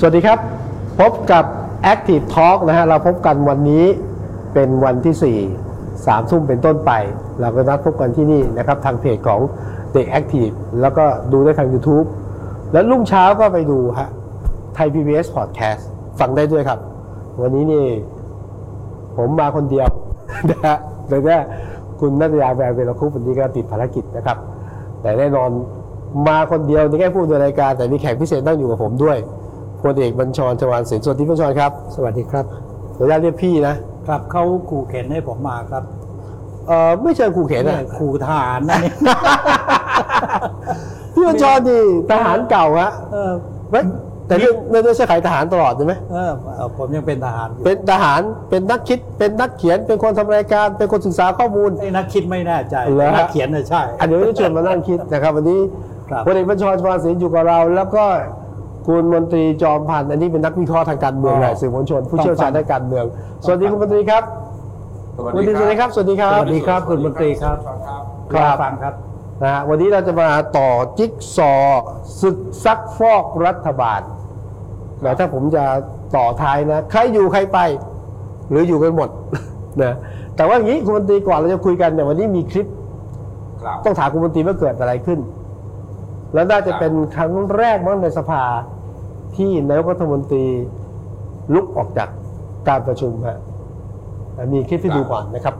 สวัสดีครับ พบกับ Active Talk นะฮะ เราพบกันวันนี้เป็นวันที่ 4 3 ทุ่มเป็นต้นไป เราก็นัดพบกันที่นี่นะครับ ทางเพจของเด็ก Active แล้วก็ดูได้ทาง YouTube แล้วรุ่งเช้าก็ไปดูฮะไทย PBS Podcast ฟังได้ด้วยครับ วันนี้นี่ ผมมาคนเดียวนะฮะแต่ว่าคุณนัตยาแววเวลคุปวันนี้ก็ติดภารกิจนะครับ แต่แน่นอนมาคนเดียวในแค่ผู้ดำเนินรายการ แต่มีแขกพิเศษนั่งอยู่กับผมด้วย พลเอกบัญชรชวานศิลป์สวัสดีบัญชรครับ สวัสดีครับขออนุญาตเรียกพี่นะครับเขาขู่เข็นให้ผมมาครับเออไม่เชิงขู่เข็นเนี่นะยขู่ทหารนะนี่พี่บัญชรนี่ทหารเก่าฮะเออไม่แต่เรื่องเรื่องเสื้อขายทหารตลอดใช่ไหมเออเออผมยังเป็นทหารอยู่เป็นทหารเป็นนักคิดเป็นนักเขียนเป็นคนทำรายการเป็นคนศึกษาข้อมูลไอ้นักคิดไม่แน่ใจเหรอฮะนักเขียนน่ะใช่อันนี้ไม่ได้ชวนมานั่งคิดนะครับ วันนี้ครับพลเอกบัญชรชวานศิลป์อยู่กับเรา แล้วก็ คุณมนตรีจอมพันธ์อันนี้เป็นนักวิเคราะห์ทางการเมืองอ๋อแหละสื่อมวลชน ผู้เชี่ยวชาญด้านการเมือง สวัสดีคุณมนตรีครับสวัสมนตรีดีสวัสดีครับ สวัสดีครับ สวัสดีครับคุณมนตรีครับครับฟังครับนะฮะวันนี้เราจะมาต่อจิ๊กซอว์ศึกซักฟอกรัฐบาลนะถ้าผมจะต่อท้ายนะใครอยู่ใครไป หรืออยู่กันหมดนะแต่ว่าอย่างนี้คุณมนตรีก่อนเราจะคุยกันเนี่ยวันนี้มีคลิปครับต้องถามคุณมนตรีว่าเกิดอะไรขึ้น แล้วน่าจะเป็นครั้งแรกมั้งในสภา ที่นายกรัฐมนตรีลุกออกจากการประชุมฮะมีคลิปให้ดูก่อนนะครับ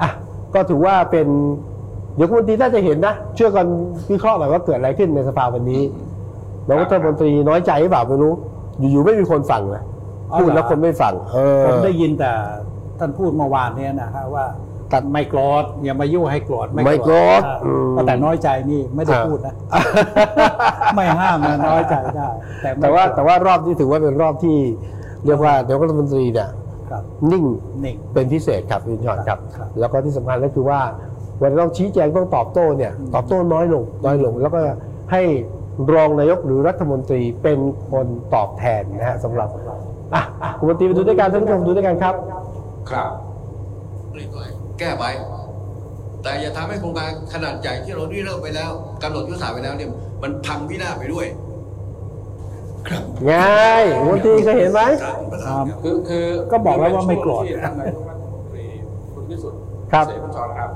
อะก็ถือว่าเป็นเดี๋ยวคุณมนตรีน่าจะเห็นนะช่วยกันวิเคราะห์หน่อยว่าเกิดอะไรขึ้นในสภาวันนี้นายกรัฐมนตรีน้อยใจหรือเปล่าไม่รู้ อยู่ๆไม่มีคนฟังเลยพูดแล้วคนไม่ฟังเออผมได้ยินแต่ท่านพูดเมื่อวานเนี้นะฮะว่า ตัดไม่โกรธอย่ามายุ่งให้โกรธไม่โกรธอ่าอืมแต่น้อยใจนี่ไม่ได้พูดนะ ไม่ห้ามนะน้อยใจได้ แต่ไม่แต่ว่าโกรธแต่ว่ารอบนี้ถือว่าเป็นรอบที่เรียกว่านายกรัฐมนตรีเนี่ยครับนิ่งนิ่งเป็นพิเศษครับคุณชอนครับครับ แล้วก็ที่สำคัญก็คือว่าวันต้องชี้แจงต้องตอบโต้เนี่ยอืมตอบโต้น้อยลงน้อยลง แล้วก็ให้รองนายกหรือรัฐมนตรีเป็นคนตอบแทนนะฮะสำหรับอะอะคุณมนตรีไปดูด้วยกันท่านผู้ชมดูด้วยกันครับ ครับ แก้ไป แต่อย่าทำให้โครงการขนาดใหญ่ที่เราได้เริ่มไปแล้วกำหนดยุทธศาสตร์ไปแล้วเนี่ยมันพังพินาศไปด้วยง่ายคุณมนตรีเคยเห็นไหมครับคือคือก็บอกแล้วว่าไม่โกรธที่ท่านนายกรัฐมนตรีคุณวิสุทธิ์ครับเสรีพิจารครับ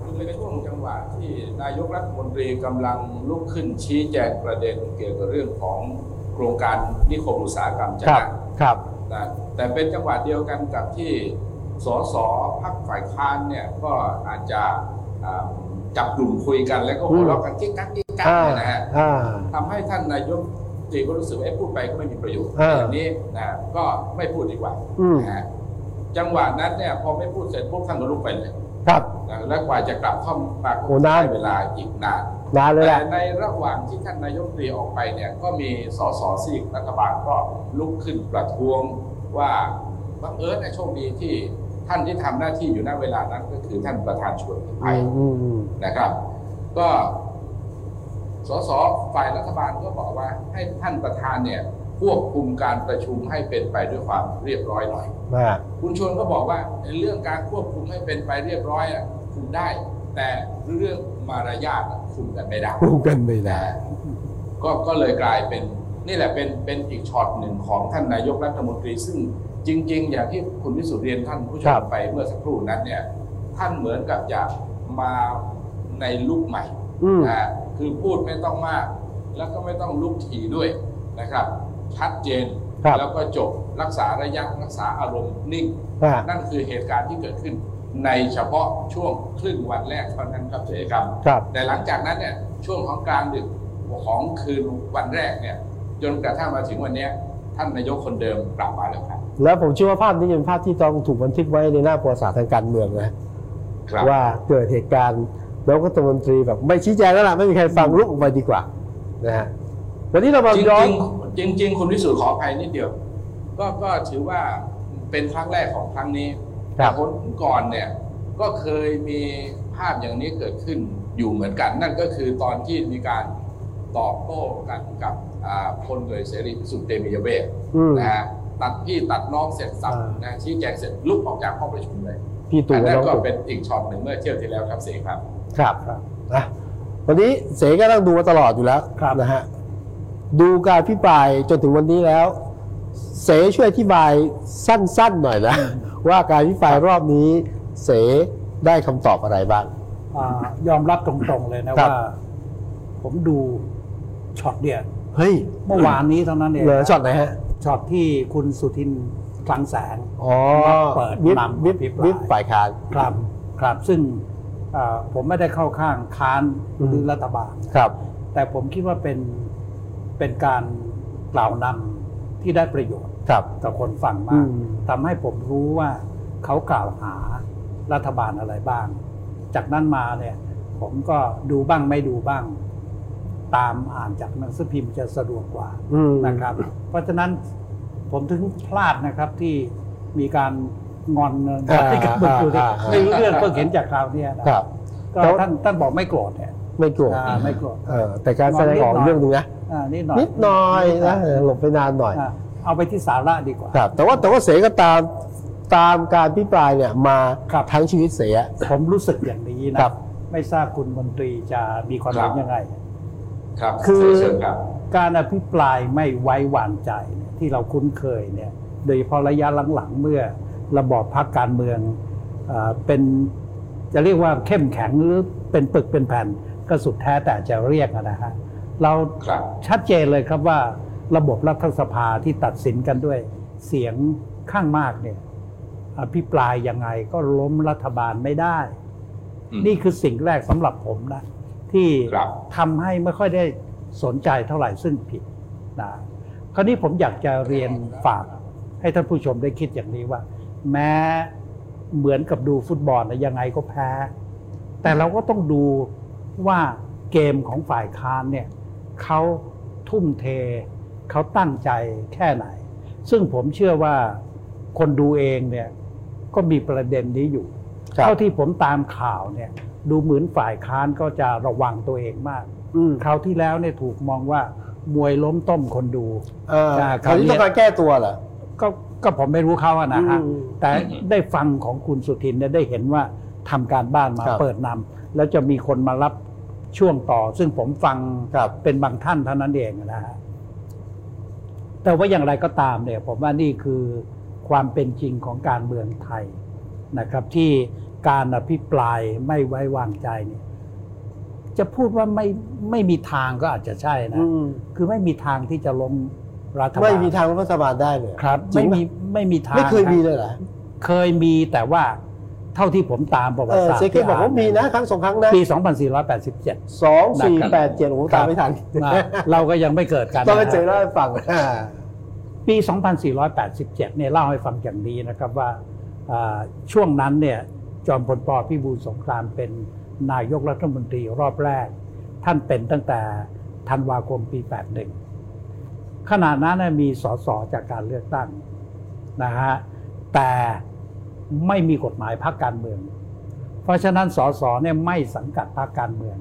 คือในช่วงจังหวะที่นายกรัฐมนตรีกำลังลุกขึ้นชี้แจงประเด็นเกี่ยวกับเรื่องของโครงการนิคมอุตสาหกรรมจัครับนะครับนะแต่เป็นจังหวะเดียวกันกับที่ สสพักฝ่ายค้านเนี่ยก็อาจจะอ่าจับกลุ่มคุยกันแล้วก็หัวเราะกันกิ๊กกักกิ๊กกักอ่าเนี่ยนะฮะอ่าทำให้ท่านนายกตรีก็รู้สึกว่าเอ๊ะพูดไปก็ไม่มีประโยชน์อ่าอย่างนี้นะก็ไม่พูดดีกว่าอืมนะฮะจังหวะนั้นเนี่ยพอไม่พูดเสร็จปุ๊บท่านก็ลุกไปเลยครับนะแล้วกว่าจะกลับเข้ามาก็โอ้นานใช้เวลาอีกนานนานเลยแหแต่ละในระหว่างที่ท่านนายกตรีออกไปเนี่ยก็มีสสซีกรัฐบาลก็ลุกขึ้นประท้วงว่าบังเอิญในโชคดีที่ ท่านที่ทำหน้าที่อยู่ณเวลานั้นก็คือท่านประธานชวนไทอืยมอืมอืมนะครับ ก็สสฝ่ายรัฐบาลก็บอกว่า ให้ท่านประธานเนี่ยควบคุมการประชุมให้เป็นไปด้วยความเรียบร้อยหน่อยมาคุณชวนก็บอกว่าในเรื่องการควบคุมให้เป็นไปเรียบร้อยอะคุมได้ แต่เรื่องมารยาทอะคุมกันไม่ได้พูดกันไม่ได้นะก็ก็เลยกลายเป็นนี่แหละเป็นเป็นอีกช็อตหนึ่งของท่านนายกรัฐมนตรีซึ่ง จริง ๆ อย่างที่คุณวิสุทธิ์เรียนท่านผู้ชครัมบไปเมื่อสักครู่นั้นเนี่ย ท่านเหมือนกับจะมาในลุกใหม่อืมนะคือพูดไม่ต้องมาก แล้วก็ไม่ต้องลุกถี่ด้วยนะครับ ชัดเจนครับแล้วก็จบรักษาระยะรักษาอารมณ์นิ่งอ่านั่นคือเหตุการณ์ที่เกิดขึ้น ในเฉพาะช่วงครึ่งวันแรกเท่านั้นครับเสรีครับครับ แต่หลังจากนั้นเนี่ยช่วงของกลางดึกของคืนวันแรกเนี่ยจนกระทั่งมาถึงวันเนี้ยท่านนายกคนเดิมกลับมาแล้วครับ แล้วผมเชื่อว่าภาพนี้เป็นภาพที่ต้องถูกบันทึกไว้ในหน้าประวัติศาสตร์ทางการเมืองนะว่าเกิดเหตุการณ์แล้วก็รัฐมนตรีแบบไม่ชี้แจงแล้วล่ะไม่มีใครฟังลุกออกไปดีกว่านะฮะวันนี้เรามาจริงย้อนจริงๆจริงๆคุณวิสุทธิ์ขออภัยนิดเดียว ก็ก็ถือว่าเป็นครั้งแรกของครั้งนี้ครัแต่บคนก่อนเนี่ยก็เคยมีภาพอย่างนี้เกิดขึ้นอยู่เหมือนกัน นั่นก็คือตอนที่มีการตอบโต้กันกับอ่าพลเรือเสรีพิสุทธิ์เตมียเวทอืมนะฮะ ตัดพี่ตัดน้องเสร็จสับอ่านนะชี้แจงเสร็จลุกออกจากห้องประชุมเลยพี่ตู่อันกับนั้นน้องก็ตู่เป็นอีกช็อตหนึ่งเมื่อเที่ยวที่แล้วครับเสกครับ ครับนะวันนี้เสก็ต้องดูมาตลอดอยู่แล้วครับนะฮะดูการพิปรายจนถึงวันนี้แล้ว เสช่วยอธิบายสั้นๆหน่อยนะว่าการพิปรายรอบนี้ เสได้คำตอบอะไรบ้างอายอมรับตรงๆเลยนะครับว่า ผมดูช็อตเดียวเฮ้ยเมื่อวานนี้เท่านั้นเองเหลือช็อตไหนฮะ ช็อตที่คุณสุทินคลังแสงอ๋อเปิดวิปนำวิปอภิปรายวิปฝ่ายค้านครับครับซึ่งอ่าผมไม่ได้เข้าข้างค้านอืมหรือรัฐบาลครับ แต่ผมคิดว่าเป็นเป็นการกล่าวนำที่ได้ประโยชน์ครับต่อคนฟังอืมากมทำให้ผมรู้ว่าเขากล่าวหารัฐบาลอะไรบ้าง จากนั้นมาเนี่ย ผมก็ดูบ้างไม่ดูบ้าง ตามอ่านจากหนังสือพิมพ์จะสะดวกกว่าอืมนะครับ เพราะฉะนั้นผมถึงพลาดนะครับที่มีการงอนเงินอ่าให้กับบุคคลอ่าอ่าไม่รู้เรื่องเพิ่งเห็นจากคราวเนี้ยนะครับก็แล้วท่านท่านบอกไม่โกรธเนี่ยไม่โกรธอ่าไม่โกรธเออแต่การแสดงออกเรื่องหนึงนะอ่านิดหน่อยนิดหน่อยนะเออหลบไปนานหน่อยอ่าเอาไปที่สาระดีกว่าครับแต่ว่าแต่ว่าเสก็ตามตามการพิปรายเนี่ยมาครับทั้งชีวิตเสอะผมรู้สึกอย่างนี้นะครับไม่ทราบคุณมนตรีจะมีความเห็นครับยังไง ครับคือเชิญครับการอภิปรายไม่ไว้วางใจเนี่ยที่เราคุ้นเคยเนี่ยโดยเฉพาะระยะหลังๆ เมื่อระบอบพักการเมืองเออเป็นจะเรียกว่าเข้มแข็งหรือเป็นปึกเป็นแผ่นก็สุดแท้แต่จะเรียกอะนะฮะเราครับชัดเจนเลยครับว่าระบบรัฐสภาที่ตัดสินกันด้วย เสียงข้างมากเนี่ยอภิปรายยังไงก็ล้มรัฐบาลไม่ได้อืมนี่คือสิ่งแรกสำหรับผมนะ ที่ครับทำให้ไม่ค่อยได้สนใจเท่าไหร่ซึ่งผิดนะคราวนี้ผมอยากจะเรียนฝากให้ท่านผู้ชมได้คิดอย่างนี้ว่า แม้เหมือนกับดูฟุตบอลนะยังไงก็แพ้ แต่เราก็ต้องดูว่าเกมของฝ่ายค้านเนี่ยเขาทุ่มเทเขาตั้งใจแค่ไหน ซึ่งผมเชื่อว่าคนดูเองเนี่ยก็มีประเด็นนี้อยู่ครับเท่าที่ผมตามข่าวเนี่ย ดูเหมือนฝ่ายค้านก็จะระวังตัวเองมาก อืมคราวที่แล้วเนี่ยถูกมองว่ามวยล้มต้มคนดูเอออ่าคราวนี้ต้องการแก้ตัวเหรอก็ก็ผมไม่รู้เขาอะนะฮะอืมแต่ได้ฟังของคุณสุทินเนี่ยได้เห็นว่าทำการบ้านมาครับเปิดนำแล้วจะมีคนมารับช่วงต่อ ซึ่งผมฟังครับเป็นบางท่านเท่านั้นเองนะฮะแต่ว่าอย่างไรก็ตามเนี่ย ผมว่านี่คือความเป็นจริงของการเมืองไทยนะครับ ที่ การอภิปรายไม่ไว้วางใจเนี่ยจะพูดว่าไม่ไม่มีทางก็อาจจะใช่นะอืมคือไม่มีทางที่จะล้มรัฐบาลไม่มีทางรัฐบาลได้เลยครับจริไม่งปะมีไม่มีทางไม่เคยมีรับเลยเหรอเคยมีแต่ว่าเท่าที่ผมตามประวัเอติอศาสตร์เซเคบอกว่ามีนะครั้งสองครั้งนะปี 2487สองสี่นะครับแปดเจ็ดโอ้โหตามไม่ทันนะเราก็ยังไม่เกิดกันต้องไปนะฮะเจอเล่าให้ฟังอ่าปี 2487 เนี่ยเล่าให้ฟังอย่างนี้นะครับว่าอ่าช่วงนั้นเนี่ย จอมพลปพิบูลสงครามเป็นนายกรัฐมนตรีรอบแรก ท่านเป็นตั้งแต่ธันวาคมปี 81 ขณะนั้นนะมีสสจากการเลือกตั้งนะฮะแต่ไม่มีกฎหมายพรรคการเมือง เพราะฉะนั้นสสเนี่ยไม่สังกัดพรรคการเมือง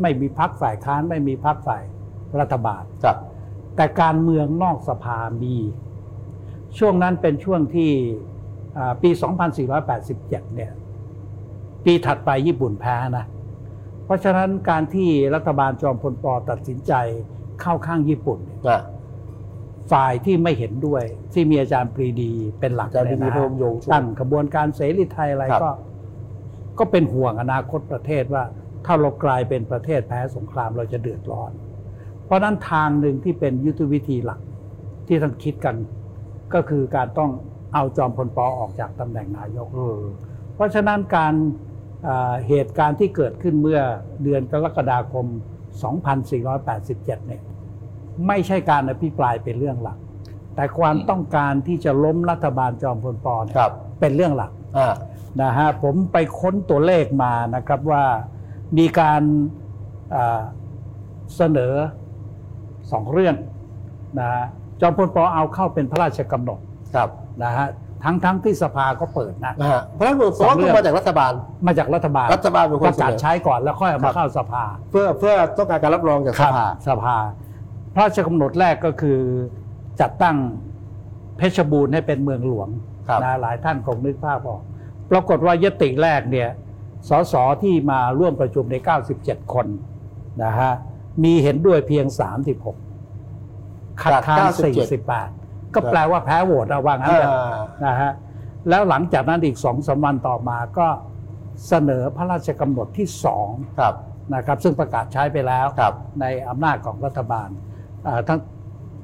ไม่มีพรรคฝ่ายค้านไม่มีพรรคฝ่ายรัฐบาลครับแต่การเมืองนอกสภามี ช่วงนั้นเป็นช่วงที่อ่าปี 2487 เนี่ย ปีถัดไปญี่ปุ่นแพ้นะ เพราะฉะนั้นการที่รัฐบาลจอมพลปตัดสินใจเข้าข้างญี่ปุ่นเนี่ยอะฝ่ายที่ไม่เห็นด้วยที่มีอาจารย์ปรีดีเป็นหลักอาจารย์ปรีดีเนี่นะพรหมยงค์ช่วยตั้งขบวนการเสรีไทยอะไรครับก็ ก็เป็นห่วงอนาคตประเทศว่า ถ้าเรากลายเป็นประเทศแพ้สงครามเราจะเดือดร้อน เพราะฉะนั้นทางหนึ่งที่เป็นยุทธวิธีหลักที่ท่านคิดกัน ก็คือการต้องเอาจอมพลปออกจากตำแหน่งนายกอืมเพราะฉะนั้นการ เอ่อเหตุการณ์ที่เกิดขึ้นเมื่อเดือนกรกฎาคม 2487 เนี่ยไม่ใช่การอภิปรายเป็นเรื่องหลัก แต่ความต้องการที่จะล้มรัฐบาลจอมพลปเนี่ยครับเป็นเรื่องหลักอ่านะฮะผมไปค้นตัวเลขมานะครับว่ามีการอ่าเสนอสองเรื่องนะฮะจอมพลปเอาเข้าเป็นพระราชกำหนดครับนะฮะ ทั้งทั้งที่สภาก็เปิดนะนะฮะเพราะฉะนั้นสองเรื่องก็มาจากรัฐบาล มาจากรัฐบาลรัฐบาลเป็นคนประกาศเสนอใช้ก่อนแล้วค่อยเอาครัมาบ เข้าสภาเพื่อเพื่อต้องการการรับรองจากสภา สภา พระราชกำหนดแรกก็คือ จัดตั้งเพชรบูรณ์ให้เป็นเมืองหลวงครับ นะหลายท่านคงนึกภาพออก ปรากฏว่ายติแรกเนี่ยสสที่มาร่วมประชุมใน 97 คนนะฮะมีเห็นด้วยเพียง 36 คัดค้านจาก97 48 ก็แปลว่าแพ้โหวตเอาว่างั้นเถอะอ่านะฮะแล้วหลังจากนั้นอีกสองสามวันต่อมาก็เสนอพระราชกำหนดที่สองครับนะครับ ซึ่งประกาศใช้ไปแล้วครับในอำนาจของรัฐบาลอ่าทั้ง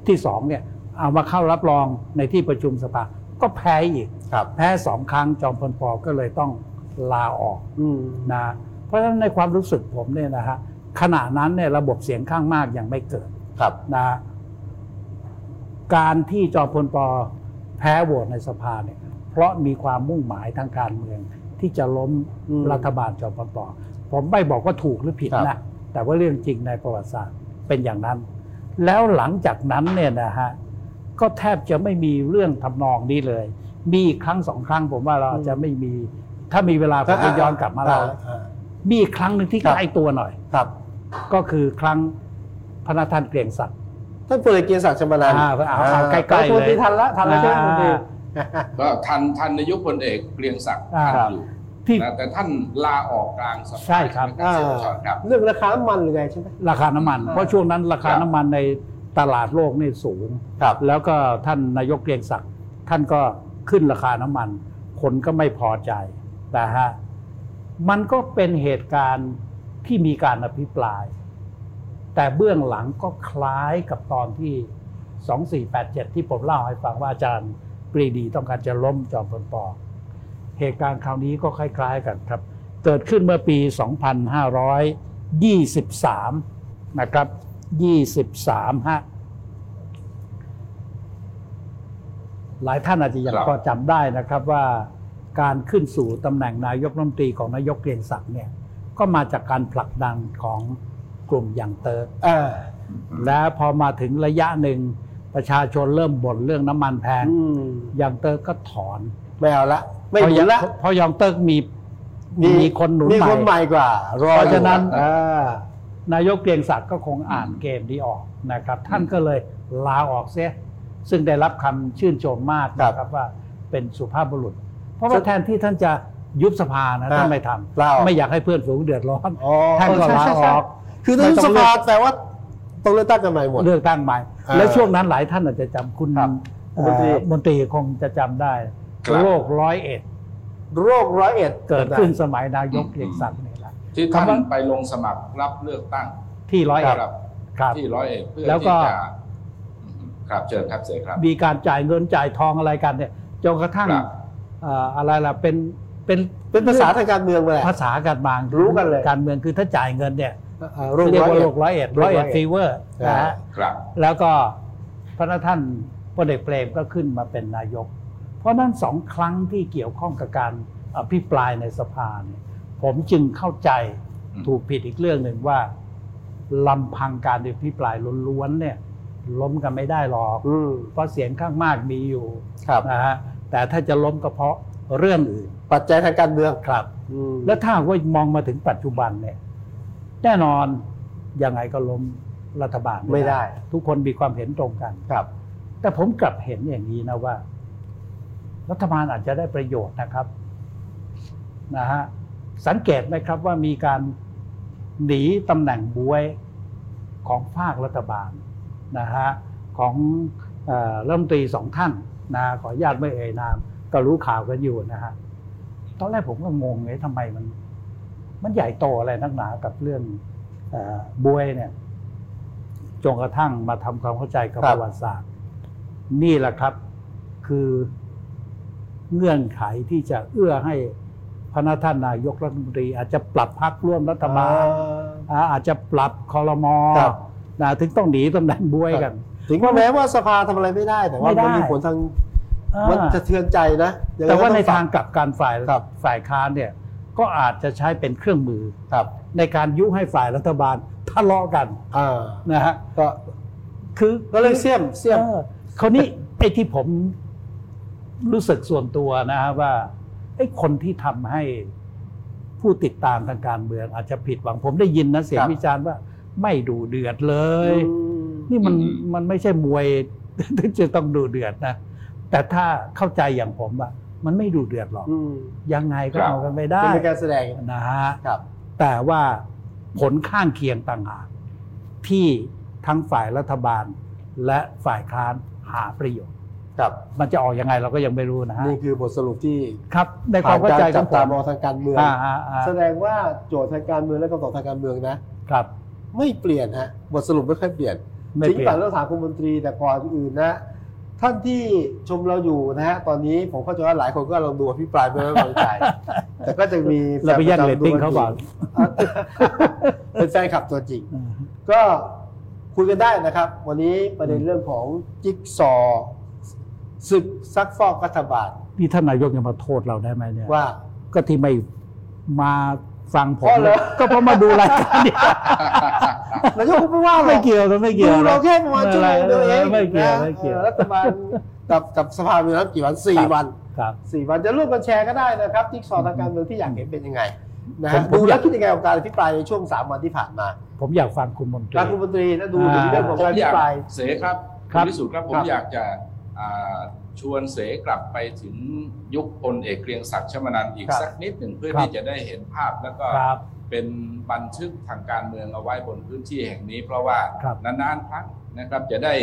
ที่สองเนี่ยเอามาเข้ารับรองในที่ประชุมสภาก็แพ้อีกครับแพ้สองครั้งจอมพลปอก็เลยต้องลาออกอืมนะเพราะฉะนั้นในความรู้สึกผมเนี่ยนะฮะขณะนั้นเนี่ยระบบเสียงข้างมากยังไม่เกิดครับนะ การที่จอมพลปอแพ้โหวตในสภาเนี่ยเพราะมีความมุ่งหมายทางการเมือง ที่จะล้มอืมรัฐบาลจอมพลปอผมไม่บอกว่าถูกหรือผิดครับนะแต่ว่าเรื่องจริงในประวัติศาสตร์เป็นอย่างนั้น แล้วหลังจากนั้นเนี่ยนะฮะก็แทบจะไม่มีเรื่องทำนองนี้เลย มีอีกครั้งสองครั้งผมว่าเราอาจจะไม่มี ถ้ามีเวลาผมจะย้อนกลับมาเล่าอ่ามีอีกครั้งหนึ่งที่ครับใกล้ตัวหน่อยครับ ก็คือครั้งพระนาท่านเกรียงศักดิ์ ท่านพลเอกเกียรติศักดิ์ชมานันท์อ่าเอาเอาใกล้ๆรัฐมนตรีเลยทันละทันละใช่ไหมอ่ารัฐมนตรีก็ทันทันในยุคพลเอกเกรียงศักดิ์อ่าท่านอยู่ที่นะแต่ท่านลาออกกลางสภาใช่ครับไหมเสียงชอนครับเรื่องราคาน้ำมันหรือไงใช่ไหมราคาน้ำมัน เพราะช่วงนั้นราคาครับน้ำมันในตลาดโลกนี่สูงครับแล้วก็ท่านนายกเกรียงศักดิ์ท่านก็ขึ้นราคาน้ำมัน คนก็ไม่พอใจนะฮะมันก็เป็นเหตุการณ์ที่มีการอภิปราย แต่เบื้องหลังก็คล้ายกับตอนที่ 2487 ที่ผมเล่าให้ฟังว่าอาจารย์ปรีดีต้องการจะล้มจอมพลปอเหตุการณ์คราวนี้ก็คล้าย ๆ กันครับ เกิดขึ้นเมื่อปี 2523 นะครับ 23 ฮะ หลายท่านอาจจะยังครับพอจำได้นะครับว่าการขึ้นสู่ตำแหน่งนายกรัฐมนตรีของนายกเกรียงศักดิ์เนี่ย ก็มาจากการผลักดันของ กลุ่มยังเติร์กอ่าและพอมาถึงระยะหนึ่งประชาชนเริ่มบ่นเรื่องน้ำมันแพงอืมยังเติร์กก็ถอนไม่เอาละไม่หนุนละเพราะยังเติร์กมีมีคนหนุนมีใหคม่นใหม่กว่ารอเพราะฉะนั้นอยู่อ่านายกเกรียงศักดิ์ก็คงอ่านเกมนี้ออกนะครับ ท่านก็เลยลาออกเสียซึ่งได้รับคำชื่นชมมากนะครับว่าเป็นสุภาพบุรุษ เพราะว่าแทนที่ท่านจะยุบสภานะท่านไม่ทลาออกำไม่อยากให้เพื่อนฝูงเดือดร้อนอ๋อท่านก็ใช่ลาใช่อใช่อก คือถ้าไม่ยุบต้สองเลือกภาแต่ว่าต้องเลือกตั้งกันใหม่หมด เลือกตั้งใหม่อ่าและช่วงนั้นหลายท่านอาจจะจำคุณครับเอ่อมนตรีมนตรีคงจะจำได้ครับโรคร้อยเอ็ดโรคร้อยเอ็ดเกิดขึ้นสมัยนายกเกรียงศักดิ์นี่แหละที่ท่านคำว่าไปลงสมัครรับเลือกตั้งที่ร้อยเอ็ดครับครับที่ร้อยเอ็ดเพื่อแล้วก็ที่จะอืมครับเชิญครับเสกครับ มีการจ่ายเงินจ่ายทองอะไรกันเนี่ยจนกระทั่งครับเอ่ออะไรล่ะเป็นเป็นเป็นภาษาทางการเมืองไปแหละภาษาการบางรู้กันเลยการเมืองคือถ้าจ่ายเงินเนี่ยอ่า โรคเรียกร้อยว่าเอ็โรดคร้อยเอ็ดโรคร้ร้ออยยเอ็เอ็ดดฟีเวอร์นะฮะครับแล้วก็พระท่านพลเอกเปรมก็ขึ้นมาเป็นนายก เพราะนั้นสองครั้งที่เกี่ยวข้องกับการอภิปรายในสภาเนี่ยผมจึงเข้าใจอืมถูกผิดอีกเรื่องหนึ่งว่าลำพังการอภิปรายล้วนๆเนี่ยล้มกันไม่ได้หรอกอืมเพราะเสียงข้างมากมีอยู่ครับนะฮะแต่ถ้าจะล้มก็เพราะเรื่องอื่น ปัจจัยทางการเมืองครับอืมแล้วถ้าหากว่ามองมาถึงปัจจุบันเนี่ย แน่นอนยังไงก็ล้มรัฐบาลไม่ได้ ทุกคนมีความเห็นตรงกันครับ แต่ผมกลับเห็นอย่างนี้นะว่า รัฐบาลอาจจะได้ประโยชน์นะครับนะฮะสังเกตไหมครับว่ามีการหนีตำแหน่งบวยของภาครัฐบาลนะฮะของเอ่อรัฐมนตรีสองท่านนะขออนุญาตไม่เอ่ยนาม ก็รู้ข่าวกันอยู่นะฮะตอนแรกผมก็งงไงทำไมมัน มันใหญ่โตอะไรนักหนากับเรื่องเออบวยเนี่ยจนกระทั่งมาทำความเข้าใจกับครัปบระวัติศาสตร์ นี่แหละครับคือเงื่อนไขที่จะเอื้อให้พระท่านนายกรัฐมนตรี อาจจะปรับพักร่วมรัฐบาลอ่าอาจจะปรับคอรมอครับนะถึงต้องหนีตำแหน่งบวยกัน ถึงว่าแม้ว่าสภาทำอะไรไม่ได้แต่ว่าไม่ได้มันมีผลทางอ่ามันจะเทือนใจนะยังไงแต่ว่าก็ในองทางกลับการฝ่ายครับฝ่ายค้านเนี่ย ก็อาจจะใช้เป็นเครื่องมือครับ ในการยุให้ฝ่ายรัฐบาลทะเลาะกันอ่านะฮะก็คือก็เลยเสี่ยมเสี่ยมออคราวนี้ไอ้ที่ผมรู้สึกส่วนตัวนะฮะว่าไอ้คนที่ทำให้ผู้ติดตามทางการเมืองอาจจะผิดหวังผมได้ยินนะเสียงครับวิจารณ์ว่า ไม่ดูเดือดเลยอืมนี่มันอืมมันไม่ใช่มวยที่จะต้องดูเดือดนะแต่ถ้าเข้าใจอย่างผมอะ มันไม่ดูเดือดหรอกอืมยังไงก็ครับเอากันไม่ได้เป็นการแสดงนะฮะครับแต่ว่าผลข้างเคียงต่างหากที่ทั้งฝ่ายรัฐบาลและฝ่ายค้านหาประโยชน์ครับมันจะออกยังไงเราก็ยังไม่รู้นะฮะนี่คือบทสรุปที่ครับในความเข้าใจขจัอบงผตามมองทางการเมืองอ่าอ่าอ่าแสดงว่าโจทย์ทางการเมืองและคำตอบทางการเมืองนะครับ ไม่เปลี่ยนฮะบทสรุปไม่ค่อยเปลี่ยนไม่ทิ้งเปลี่ยฝั่งนเรื่องถามคุณมนตรีแต่ก่อนอื่นนะ ท่านที่ชมเราอยู่นะฮะตอนนี้ผมเข้าใจว่าหลายคนก็ลองดูอภิปรายไม่ไว้วางใจ แต่ก็จะมีเราไปแย่งเรตติ้งเขาก่อนเป็นแฟนคลับตัวจริง ก็คุยกันได้นะครับ วันนี้ประเด็นเรื่องของจิ๊กซอว์ศึกซักฟอกรัฐบาลนี่ท่านนายกยังมาโทษเราได้ไหมเนี่ยว่าก็ที่ไม่มา ฟังผมอ๋อเหรอก็เพราะมาดูรายการเนี่ยนายกไม่ว่าหรไม่อกเกี่ยวกันไม่เกี่ยวดูนะเราแค่ประมาณชั่วโมงเดียวเองไม่เกี่ยวนะไม่เกี่ยวออรัฐบาลกับกับสภามีนักี่วันสี่ครับวันครับสี่วันจะร่วมกันแชร์ก็ได้นะครับจิ๊กซอว์ทางการเมืองที่อยากเห็นเป็นยังไงนะผฮะมผมดูอแล้ยาวกคิดยังไงกับการอภิปรายในช่วงสามวันที่ผ่านมา ผมอยากฟังคุณมนตรีการคุณมนตรีนะดูอ่าถึงเรื่องของผมการออภิยากปรายเสครับครับณพิสุทธิ์ครับผคมรับอยากจะอ่า ชวนเสกลับไปถึงยุคพลเอกเกรียงศักดิ์ชมานันท์อีกครับสักนิดหนึ่งเพื่อครับที่จะได้เห็นภาพแล้วก็ครับเป็นบันทึกทางการเมืองเอาไว้บนพื้นที่แห่งนี้ เพราะว่าครับนานๆครั้งนะครับจะได้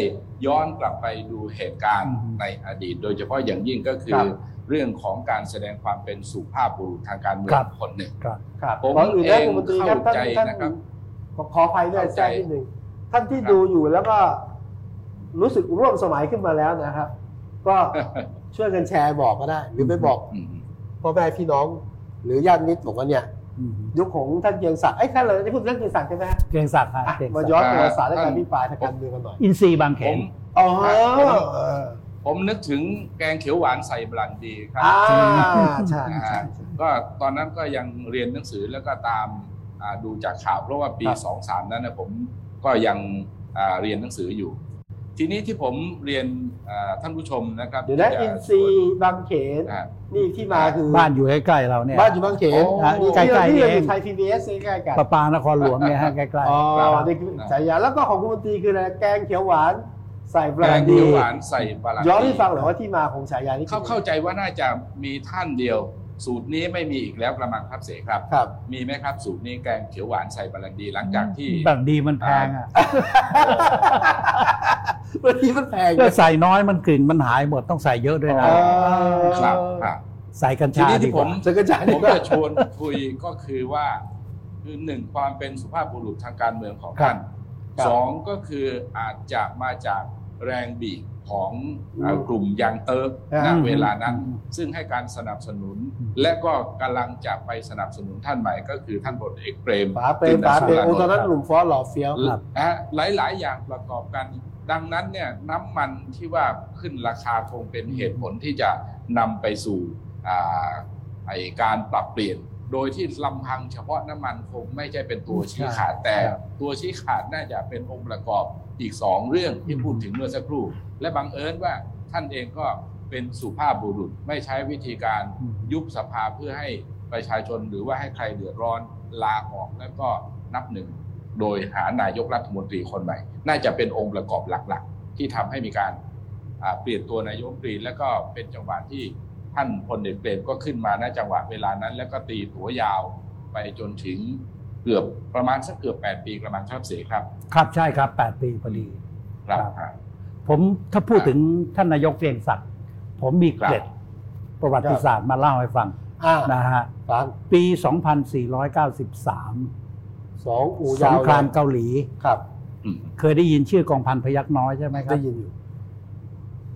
ย้อนกลับไปดูเหตุการณ์อืมในอดีต โดยเฉพาะอย่างยิ่งก็คืครัอบเรื่องของการแสดงความเป็นสุภาพบุรุษทางการเมือครังบคนหนึ่งครับครับผมก่อนอื่นนะเองคุณมนตรีครับท่านเข้าใจท่านนะครับขอขออภัยด้วยเข้าแทใจรกนิดหนึ่งท่านที่ครับดูอยู่แล้วก็รู้สึกร่วมสมัยขึ้นมาแล้วนะครับ ก็ช่วยกันแชร์บอกก็ได้ หรือไปบอกอืมพ่อแม่พี่น้อง หรือญาติมิตรบอกว่าเนี่ยอืมยุคของท่านเกรียงศักดิ์ไอ้ยท่านอะไรที่พูดเรื่องเกรียงศักดิ์ใช่ไหมฮะเกรียงศักดิ์ฮะอะเกรียงมาศักดิ์ย้อนประวัติศาสตร์และอ่าการพิปรายทางการเมืองกันหน่อยอินซีย์บางเขผนมอ๋อผมนึกถึงแกงเขียวหวานใส่บรันดีครัอ่าใช่นะใช่ฮะก็ตอนนั้นก็ยังเรียนหนังสือแล้วก็ตามอ่าดูจากข่าวเพราะว่าปีครับสองสามนั้นนะผมก็ยังอ่าเรียนหนังสืออยู่ ทีนี้ที่ผมเรียนอ่าท่านผู้ชมนะครับเดี๋ยวนะที่จะอินซีย์บางเขนอ่านี่ที่มาคือบ้านอยู่ใกล้ๆเราเนี่ยบ้านอยู่บางเขนโอ้อะนี่ใกล้ๆที่เราอเองยู่ไทยพีบีเอสใกล้ๆกันประปานครหลวงเนี่ยฮะใกล้อ๋อครับนี่คือฉายาแล้วก็ของคุณมนตรีคืออะไรแกงเขียวหวานใส่บแกรางนเขีดียวหวานใส่บรันดีย้อนให้ฟังหน่อยว่าที่มาของฉายานี้เขาเข้าใจว่าน่าจะมีท่านเดียว สูตรนี้ไม่มีอีกแล้วกระมังครับเสกครับ ครับ มีไหมครับ สูตรนี้แกงเขียวหวานใส่บรันดีหลังจากที่ๆบางดีมันแพงอะบางทีมันแพงก็ใส่น้อยมันกลิ่นมันหายหมดต้องใส่เยอะด้วยนะอ๋อครับครับใส่กัญทีชานี้ดีที่กผว่ามสกจายผนี่มก็จะชวนคุยก็คือว่าคือหนึ่งความเป็นสุภาพบุรุษทางการเมืองของครับท่านสองก็คืออาจจะมาจากแรงบีบ ของเอ่อกลุ่มยังเติร์กณเวลานั้น ซึ่งให้การสนับสนุน และก็กำลังจะไปสนับสนุนท่านใหม่ก็คือท่านพลเอกเปรมป๋าเปรมป๋าเปรมโอ้ตอนนั้นหนุ่มฟอสหล่อเฟี้ยวครับหลายหลายๆอย่างประกอบกัน ดังนั้นเนี่ยน้ำมันที่ว่าขึ้นราคาคงเป็นเหตุผลที่จะนำไปสู่อ่าไอการปรับเปลี่ยน โดยที่ลำพังเฉพาะน้ำมันคงไม่ใช่เป็นตัวชี้ขาดแต่ครับตัวชี้ขาดน่าจะเป็นองค์ประกอบอีกสองเรื่องที่พูดถึงเมื่อสักครู่ และบังเอิญว่าท่านเองก็เป็นสุภาพบุรุษไม่ใช้วิธีการอืมยุบสภาเพื่อให้ประชาชนหรือว่าให้ใครเดือดร้อนลาออกแล้วก็นับหนึ่ง โดยหานายกรัฐมนตรีคนใหม่ น่าจะเป็นองค์ประกอบหลักๆ ที่ทำให้มีการอ่าเปลี่ยนตัวนายกรัฐมนตรี แล้วก็เป็นจังหวะที่ ท่านพลเอกเปรมก็ขึ้นมาณจังหวะเวลานั้น แล้วก็ตีตัวยาวไปจนถึงเกือบประมาณสักเกือบ 8 ปีกระมังครับเสียครับ ครับใช่ครับ 8 ปีพอดีครับครับผมถ้าพูดถึงท่านนายกเกรียงศักดิ์ผมมีเกร็ดประวัติศาสตร์มาเล่าให้ฟังอ่านะฮะฟังปี 2493สองอู่สยางวครามเกาหลีครับอืมเคยได้ยินชื่อกองพันพยักน้อยใช่ไหมครัได้บยินอยู่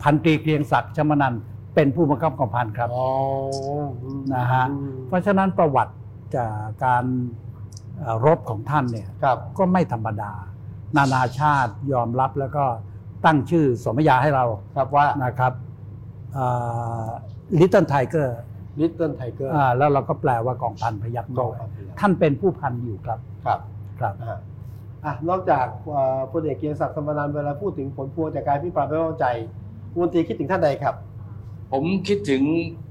พันตรีเกรียงศักดิ์ชมนันท์ เป็นผู้บังคับกองพันครับอ๋อนะฮะเพราะฉะนั้นประวัติจากการเอ่อรบของท่านเนี่ยครับก็ไม่ธรรมดา นานาชาติยอมรับแล้วก็ตั้งชื่อสมญาให้เราครับว่านะครับ Little Tiger Little Tiger แล้วเราก็แปลว่ากองพันพยัคฆ์น้อยกองพันพยัคฆ์ท่านเป็นผู้พันอยู่ครับครับครับอ่าอะนอกจากเอ่อพลเอกเกรียงศักดิ์ ชมะนันทน์เวลาพูดถึงผลพวงจากการอภิปรายไม่ไว้วางใจคุณมนตรีคิดถึงท่านใดครับ ผมคิดถึง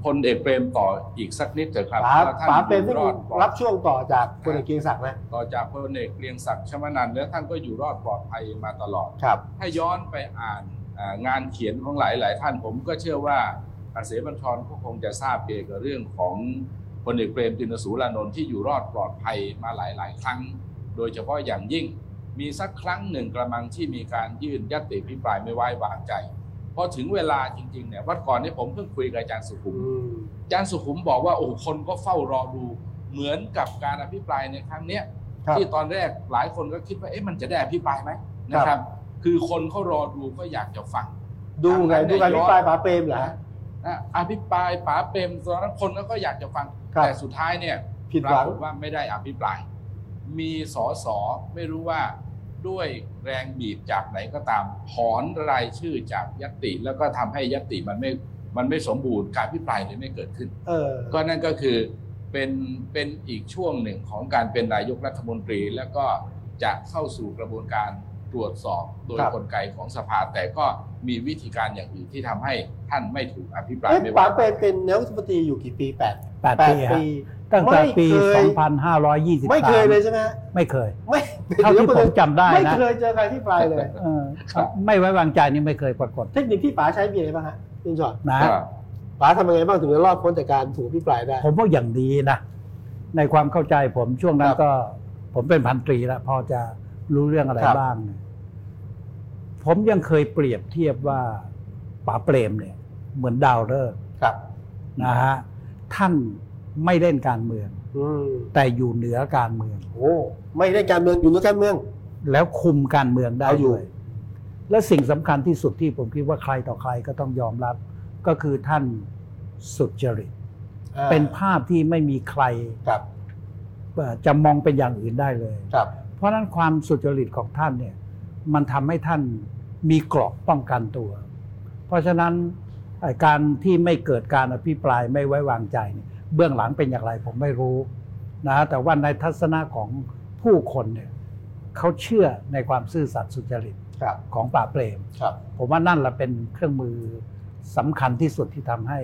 พลเอกเปรมต่ออีกสักนิดเถอะครับป๋าว่าท่านป๋าเป็นที่อยู่รอดปลอดรับช่วงต่อจากพลเอกเกรียงศักดิ์นะต่อจากพลเอกเกรียงศักดิ์ชมนันท์แล้วท่านก็อยู่รอดปลอดภัยมาตลอดครับ ถ้าย้อนไปอ่านอ่างานเขียนของหลายหลายๆท่านผมก็เชื่อว่าอาเสบัญชรก็คงจะทราบเกี่ยวกับเรื่องของพลเอกเปรมตินสูรานนท์ที่อยู่รอดปลอดภัยมาหลายหลายๆครั้ง โดยเฉพาะอย่างยิ่งมีสักครั้งหนึ่งกระมังที่มีการยื่นยติพิปรายไม่ไว้วางใจ พอถึงเวลาจริงๆเนี่ยวันก่อนนี้ผมเพิ่งคุยกับอาจารย์สุขุมอืมอาจารย์สุขุมบอกว่าโอ้โหคนก็เฝ้ารอดูเหมือนกับการอภิปรายในครั้งเนี้ยครับที่ตอนแรกหลายคนก็คิดว่าเอ๊ะมันจะได้อภิปรายไหมนะครับ คือคนเขารอดูก็อยากจะฟัง ดูไงทางนั้นดูการเนี่ยพิปรายป๋าเปรมเหรอฮะนะอภิปรายป๋าเปรมตอนนั้นคนก็อยากจะฟังครับแต่สุดท้ายเนี่ยผิดปหวัรางกฏว่าไม่ได้อภิปราย มีสอสอไม่รู้ว่า ด้วยแรงบีบจากไหนก็ตามถอนรายชื่อจากยติ แล้วก็ทำให้ยติมันไม่มันไม่สมบูรณ์การอภิปรายเลยไม่เกิดขึ้นเออก็นั่นก็คือเป็นเป็นอีกช่วงหนึ่งของการเป็นนายกรัฐมนตรี แล้วก็จะเข้าสู่กระบวนการตรวจสอบโดยครับกลไกของสภาแต่ก็มีวิธีการอย่างอื่นที่ทำให้ท่านไม่ถูกอภิปรายเอ๊ะไม่ป๋าไว้เปรมเป็นนายกรัฐมนตรีอยู่กี่ปีแปดแปดปีฮะ ตั้งแต่ปี ไม่เคย 2523 ไม่เคยเลยใช่ไหมฮะไม่เคย ไม่เท่าที่ผมจำได้ไม่นะเคยเจอใครที่ปลายเลย เออไม่ไว้วางใจนี่ไม่เคยปรากฏเทคนิคที่ป๋าใช้มีอะไรบ้างฮะพี่จอดนะก็ป๋าทำยังไงบ้างถึงจะรอดพ้นจากการถูกพิปรายได้ ผมว่าอย่างดีนะ ในความเข้าใจผมช่วงนั้คนรับก็ ผมเป็นพันตรีแล้ว พอจะรู้เรื่องอะไรครับ บ้างเนี่ยผมยังเคยเปรียบเทียบว่าป๋าเปรมเนี่ย เหมือนดาวฤกษ์ครับ นะฮะท่าน ไม่เล่นการเมือง อืมแต่อยู่เหนือการเมือง โอ้ไม่ได้การเมืองอยู่ในการเมือง แล้วคุมการเมืองได้เอาอยู่ ด้วยและสิ่งสำคัญที่สุดที่ผมคิดว่าใครต่อใครก็ต้องยอมรับ ก็คือท่านสุจริต อ่าเป็นภาพที่ไม่มีใครครับเอ่อจะมองเป็นอย่างอื่นได้เลย ครับ เพราะฉะนั้นความสุจริตของท่านเนี่ยมันทำให้ท่านมีเกราะป้องกันตัว เพราะฉะนั้นไอ้การที่ไม่เกิดการอภิปรายไม่ไว้วางใจเนี่ย เบื้องหลังเป็นอย่างไรผมไม่รู้นะแต่ว่าในทัศนะของผู้คนเนี่ยเขาเชื่อในความซื่อสัตย์สุจริตครับของป่าบเปรมครับผมว่านั่นแหละเป็นเครื่องมือสำคัญที่สุดที่ทำให้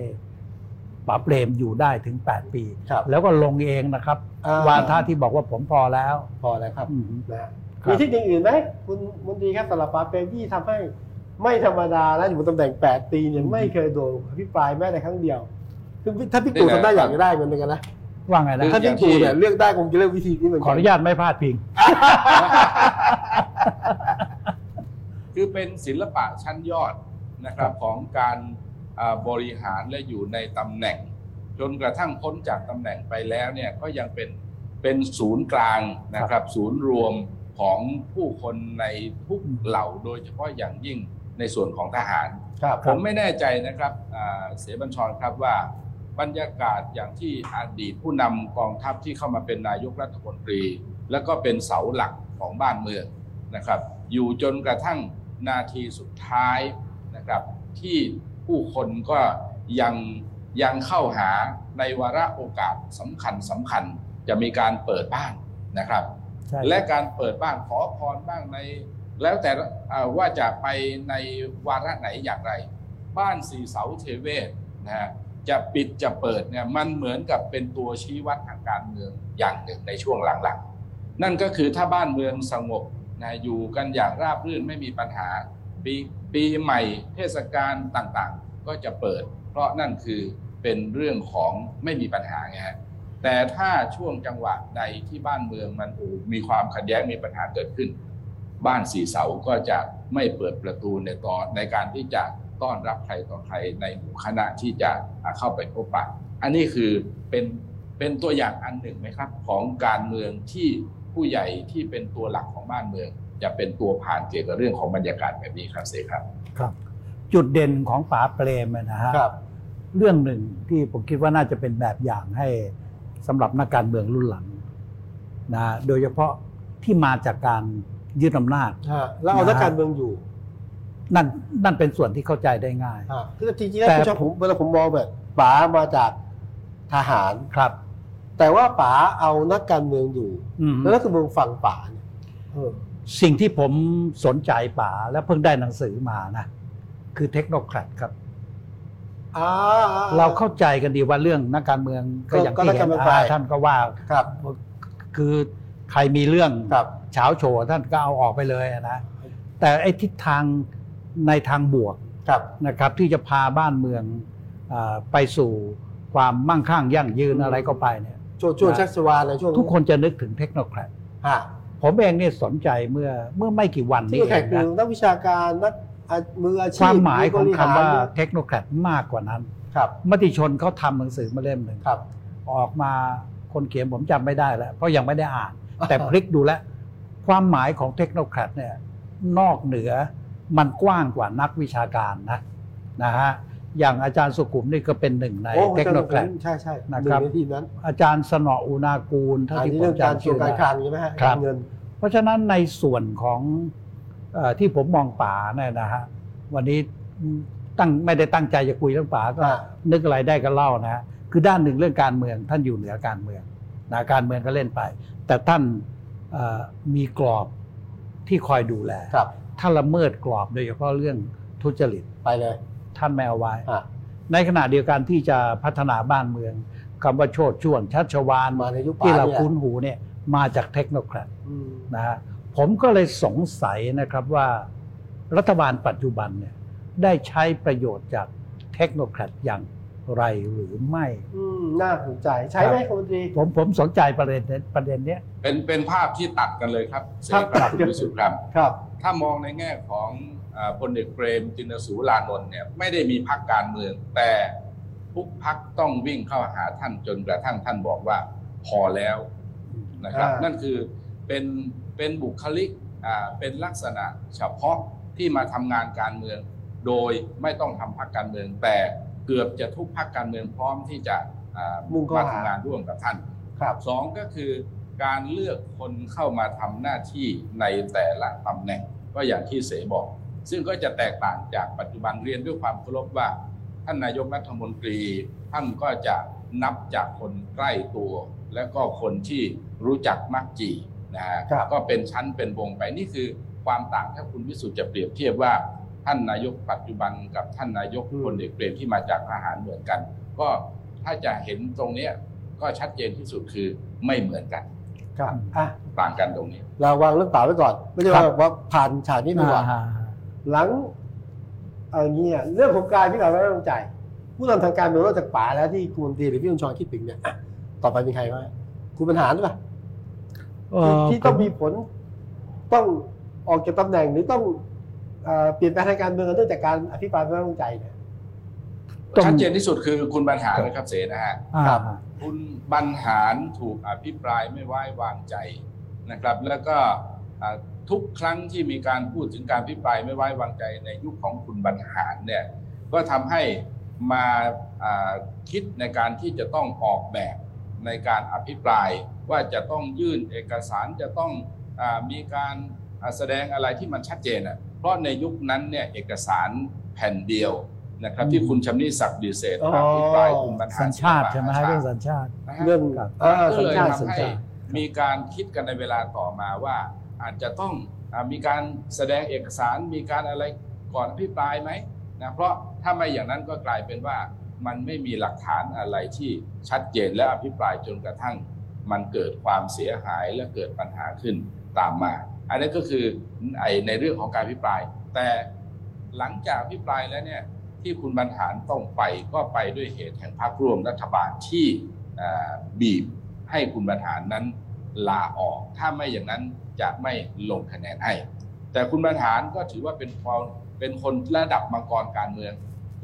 ป่าบเปรมอยู่ได้ถึง 8 ปีครับแล้วก็ลงเองนะครับอ่าวาทะที่บอกว่าผมพอแล้ว พอแล้วครับอืมนะฮะครับมีเทคนิคอื่นไหมคุณมนตรีครับสำหรับป๋าเปรมที่ทำให้ไม่ธรรมดาและอยู่บนตำแหน่ง 8 ปีเนี่ยไม่เคยโดนอภิปรายแม้แต่ครั้งเดียวคือ ถ้าพี่ตู่ทำได้อย่างนี้ได้เหมือนกันนะว่าไงนะถ้าพี่ตู่เนี่ยเลือกได้คงจะเลือกวิธีนี้เหมือนขกัออนุญาตไม่พลาดพิง คือเป็นศิลปะชั้นยอดนะครับของการอ่าบริหารและอยู่ในตำแหน่ง จนกระทั่งพ้นจากตำแหน่งไปแล้วเนี่ยก็ยังเป็นเป็นศูนย์กลางนะครับ ศูนย์รวมของผู้คนในทุกเหล่าโดยเฉพาะอย่างยิ่งในส่วนของทหารครับผมไม่แน่ใจนะครับอ่าเสบัญชรครับว่า บรรยากาศอย่างที่อดีตผู้นำกองทัพที่เข้ามาเป็นนายกรัฐมนตรี แล้วก็เป็นเสาหลักของบ้านเมืองนะครับ อยู่จนกระทั่งนาทีสุดท้ายนะครับ ที่ผู้คนก็ยังยังเข้าหาในวาระโอกาสสำคัญสำคัญจะมีการเปิดบ้านนะครับใช่และการเปิดบ้านขอพรบ้างใน แล้วแต่อ่าว่าจะไปในวาระไหนอย่างไร บ้านสีเสาเทเวศนะฮะ จะปิดจะเปิดเนี่ยมันเหมือนกับเป็นตัวชี้วัดทางการเมืองอย่างหนึ่งในช่วงหลังๆ นั่นก็คือถ้าบ้านเมืองสงบนะอยู่กันอย่างราบรื่นไม่มีปัญหา ปีปีใหม่เทศกาลต่างๆ ก็จะเปิด เพราะนั่นคือเป็นเรื่องของไม่มีปัญหาไงฮะแต่ถ้าช่วงจังหวะใดที่บ้านเมืองมันมีความขัดแย้งมีปัญหาเกิดขึ้น บ้านสีเสาก็จะไม่เปิดประตูในตอนในการที่จะ ต้อนรับใครต่อใครในหมู่คณะที่จะเข้าไปพบปะ อันนี้คือเป็นเป็นตัวอย่างอันหนึ่งไหมครับ ของการเมืองที่ผู้ใหญ่ที่เป็นตัวหลักของบ้านเมือง จะเป็นตัวผ่านเกี่ยวกับเรื่องของบรรยากาศแบบนี้ครับเสกครับครับ จุดเด่นของป๋าเปรมนะฮะครับ เรื่องหนึ่งที่ผมคิดว่าน่าจะเป็นแบบอย่างให้สำหรับนักการเมืองรุ่นหลังนะโดยเฉพาะที่มาจากการยึดอำนาจฮะแล้วเอานักการเมืองอยู่ นั่นนั่นเป็นส่วนที่เข้าใจได้ง่ายฮะคือจริงๆแล้วแต่คุณชอบผมเวลาผมมองแบบป๋ามาจากทหารครับ แต่ว่าป๋าเอานักการเมืองอยู่อืมแล้วนักการเมืองฟังป๋าเนี่ยเออสิ่งที่ผมสนใจป๋าและเพิ่งได้หนังสือมานะคือเทคโนแครดครับอ่าเราเข้าใจกันดีว่าเรื่องนักการเมืองก็ก็อย่างก็ที่นักเห็การนเมืองอ่าไปท่านก็ว่าครับ คือใครมีเรื่องครับเฉาโฉท่านก็เอาออกไปเลยนะแต่ไอ้ทิศทาง ในทางบวกครับนะครับ ที่จะพาบ้านเมืองอาไปสู่ความมั่งคั่งยั่งยืนอืมอะไรก็ไปเนี่ยช่วงช่วงชักชวาลในช่วงทุกคนจะนึกถึงเทคโนแครดฮะผมเองเนี่ยสนใจเมื่อเมื่อไม่กี่วันที่นี้เอแข่งงคือนะนักวิชาการนักอะมืออาชีพความหมายของบริคำว่าหรเทคโนแครดมากกว่านั้น ครับมติชนเขาทำหนังสือมาเล่มหนึ่งครับออกมาคนเขียนผมจำไม่ได้แล้ว เพราะยังไม่ได้อ่าน แต่พลิกดูแล้ว ความหมายของเทคโนแครดเนี่ยนอกเหนือ มันกว้างกว่านักวิชาการนะนะฮะอย่างอาจารย์สุขุมนี่ก็เป็นหนึ่งในโอ้เทคโนแครดใช่ใช่นะครับหงในทีมนั้นอาจารย์สนออุณากูลเท่าอันที่นี้ผมเรื่องการจำเกี่ยชื่วอกับได้การคลังใช่ไหมฮะครับการเงิน เพราะฉะนั้นในส่วนของเออที่ผมมองป๋าเนี่ยนะฮะวันนี้ตั้งไม่ได้ตั้งใจจะคุยเรื่องป๋าก็อ่านึกอะไรได้ก็เล่านะฮะคือด้านหนึ่งเรื่องการเมืองท่านอยู่เหนือการเมืองนะการเมืองก็เล่นไป แต่ท่านเอ่อมีกรอบที่คอยดูแลครับ ถ้าละเมิดกรอบโดยเฉพาะเรื่องทุจริตไปเลย ท่านไม่เอาไว้อะในขณะเดียวกันที่จะพัฒนาบ้านเมืองคำว่าโชดช่วงชัชวานมาในยุคที่เราป๋าเนี่ยคุ้นหูเนี่ยมาจากเทคโนแครดอืมนะฮะผมก็เลยสงสัยนะครับว่ารัฐบาลปัจจุบันเนี่ยได้ใช้ประโยชน์จากเทคโนแครดอย่างไรหรือไม่อืมน่าสนใจใช้ไหมครับคุณมนตรีผมผมสนใจประเด็นนี้ประเด็นเนี้ยเป็นเป็นภาพที่ตัดกันเลยครับเสครับกครับคุณวิสุทธิ์ครับครับ ถ้ามองในแง่ของอ่าพลเอกเปรมจินสูรานนท์เนี่ยไม่ได้มีพักการเมือง แต่ทุกพักต้องวิ่งเข้าหาท่านจนกระทั่งท่านบอกว่าพอแล้วนะครับอ่านั่นั่นคือเป็นเป็นบุคลิกอ่าเป็นลักษณะเฉพาะที่มาทำงานการเมือง โดยไม่ต้องทำพักการเมือง แต่เกือบจะทุกพักการเมืองพร้อมที่จะอ่ามุ่งเข้ามาหาทำงานร่วมกับท่านครับสองก็คือ การเลือกคนเข้ามาทำหน้าที่ในแต่ละตำแหน่ง ก็อย่างที่เสบอก ซึ่งก็จะแตกต่างจากปัจจุบันเรียนด้วยความเคารพว่า ท่านนายกรัฐมนตรี ท่านก็จะนับจากคนใกล้ตัว และก็คนที่รู้จักมักจีนะฮะครับก็เป็นชั้นเป็นวงไปนี่คือความต่างถ้าคุณวิสุทธ์จะเปรียบเทียบว่าท่านนายกปัจจุบันกับท่านนายกพลเอกเปรมที่มาจากทหารเหมือนกัน ก็ถ้าจะเห็นตรงเนี้ยก็ชัดเจนที่สุดคือไม่เหมือนกัน ครับอะต่างกันตรงนี้ เราวางเรื่องป่าไว้ก่อน ไม่ใช่ว่าครับว่าผ่านฉากนี้ไปก่อนอ่าหลังเอาอย่างนี้อะเรื่องของการที่เราไม่ต้องใจ ผู้นำทางการเมืองนอกจากป๋าแล้วที่คุณมนตรีหรือพี่คุณชรคิดถึงเนี่ยอะต่อไปเป็นใครบ้างคุณบรรหารหรือเปล่าเอ่ที่อที่ต้องผมมีผลต้องออกจากตำแหน่งหรือต้องเอ่อเปลี่ยนแปลงทางการเมืองเนื่องจากการอภิปรายไม่ไว้วางใจเนี่ยต้อง ชัดเจนที่สุดคือคุณบรรหารนะครับเสนะฮะอ่าครับ คุณบรรหารถูกอภิปรายไม่ไว้วางใจนะครับ แล้วก็อ่าทุกครั้งที่มีการพูดถึงการอภิปรายไม่ไว้วางใจในยุคของคุณบรรหารเนี่ยก็ทำให้มาอ่าคิดในการที่จะต้องออกแบบในการอภิปรายว่าจะต้องยื่นเอกสารจะต้องอามีการอ่าแสดงอะไรที่มันชัดเจนอะเพราะในยุคนั้นเนี่ยเอกสารแผ่นเดียว นะครับที่คุณชำนิศักดิ์ดีเศษอภิปรายคุณบรรหารสัญชาติใช่ไหมฮะเรื่องสัญชาตินะฮะเรื่องครับอ่าก็สัญเลยชาติทำสัญให้ชาติมีการคิดกันในเวลาต่อมาว่า อาจจะต้องอามีการแสดงเอกสารมีการอะไรก่อนอภิปรายไหมนะเพราะถ้าไม่อย่างนั้นก็กลายเป็นว่ามันไม่มีหลักฐานอะไรที่ชัดเจนและอภิปรายจนกระทั่ง มันเกิดความเสียหายและเกิดปัญหาขึ้นตามมา อันนี้ก็คือไอในเรื่องของการอภิปราย แต่หลังจากอภิปรายแล้วเนี่ย ที่คุณบรรหารต้องไปก็ไปด้วยเหตุแห่งพรรคร่วมรัฐบาลที่อ่าบีบให้คุณบรรหารนั้นลาออก ถ้าไม่อย่างนั้นจะไม่ลงคะแนนให้ แต่คุณบรรหารก็ถือว่าเป็นความเป็นคนระดับมังกรการเมือง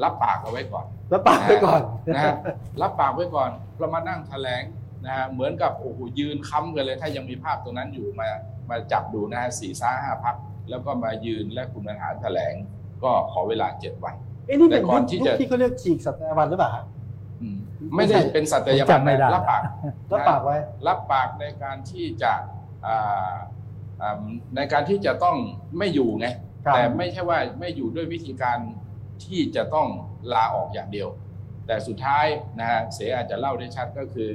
รับปากเอาไว้ก่อนแล้วปากไว้ก่อนนะฮะรับปากไว้ก่อนเรามานั่งแถลงนะฮะเหมือนกับโอ้โหยืนค้ำกันเลย ถ้ายังมีภาพตรงนั้นอยู่มามาจับดูนะฮะสี่ซ่าห้าพักแล้วก็มายืนและคุณบรรหารแถลงก็ขอเวลาเจ็ดวัน เอ้นี่เป็นแต่ก่อนที่ยุคจะที่เขาเรียกฉีกสัตยาบันหรือเปล่าฮะอืมไม่ได้เป็นสัตยาผมบันจำไม่ได้รับปากแล้วปากไว้ รับปากในการที่จะอ่าอ่าในการที่จะต้องไม่อยู่ไงครับแต่ไม่ใช่ว่าไม่อยู่ด้วยวิธีการที่จะต้องลาออกอย่างเดียว แต่สุดท้ายนะฮะเสอาจจะเล่าได้ชัดก็คือ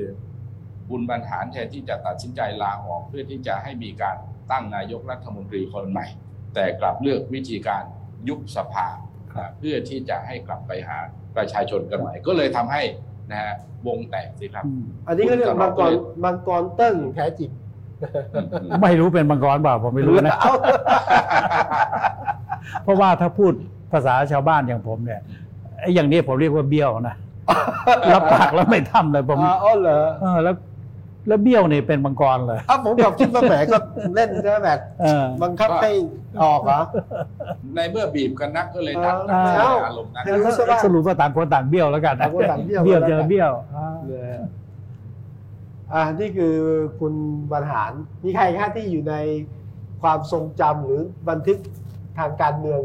บุญบรรหารแทนที่จะตัดสินใจลาออกเพื่อที่จะให้มีการตั้งนายกรัฐมนตรีคนใหม่ แต่กลับเลือกวิธีการยุบสภา นะเพื่อที่จะให้กลับไปหาประชาชนกันใหม่ก็เลยทำให้นะฮะวงแตกสิครับอืมอันนี้ก็เรียกมังกรมังกรเติ้งอย่างแท้จริงไม่รู้เป็นมังกรเปล่าผมไม่รู้นะเอ้าเพราะว่าถ้าพูดภาษาชาวบ้านอย่างผมเนี่ยไอ้อย่างนี้ผมเรียกว่าเบี้ยวนะรับปากแล้วไม่ทำเลยผมอ๋อเหรอเออแล้ว แล้วเบี้ยวเนี่ยเป็นมังกรเลยถ้าผมกับคิดว่าแหมก็เล่นใช่ไหมแบบเออบังคับให้ออกเหรอในเมื่อบีบกันนักก็เลยดันเออนักเอ้าอารมณ์นั้นให้รู้ซะบ้างสรุปว่าต่างคนต่างเบี้ยวแล้วกันต่างคนต่างเบี้ยวเบี้ยวแล้วเจกัอนเบี้ยวอ่าเลยอ่านี่คือคุณบรรหารมีใครค่าที่อยู่ในความทรงจำหรือบันทึกทางการเมือง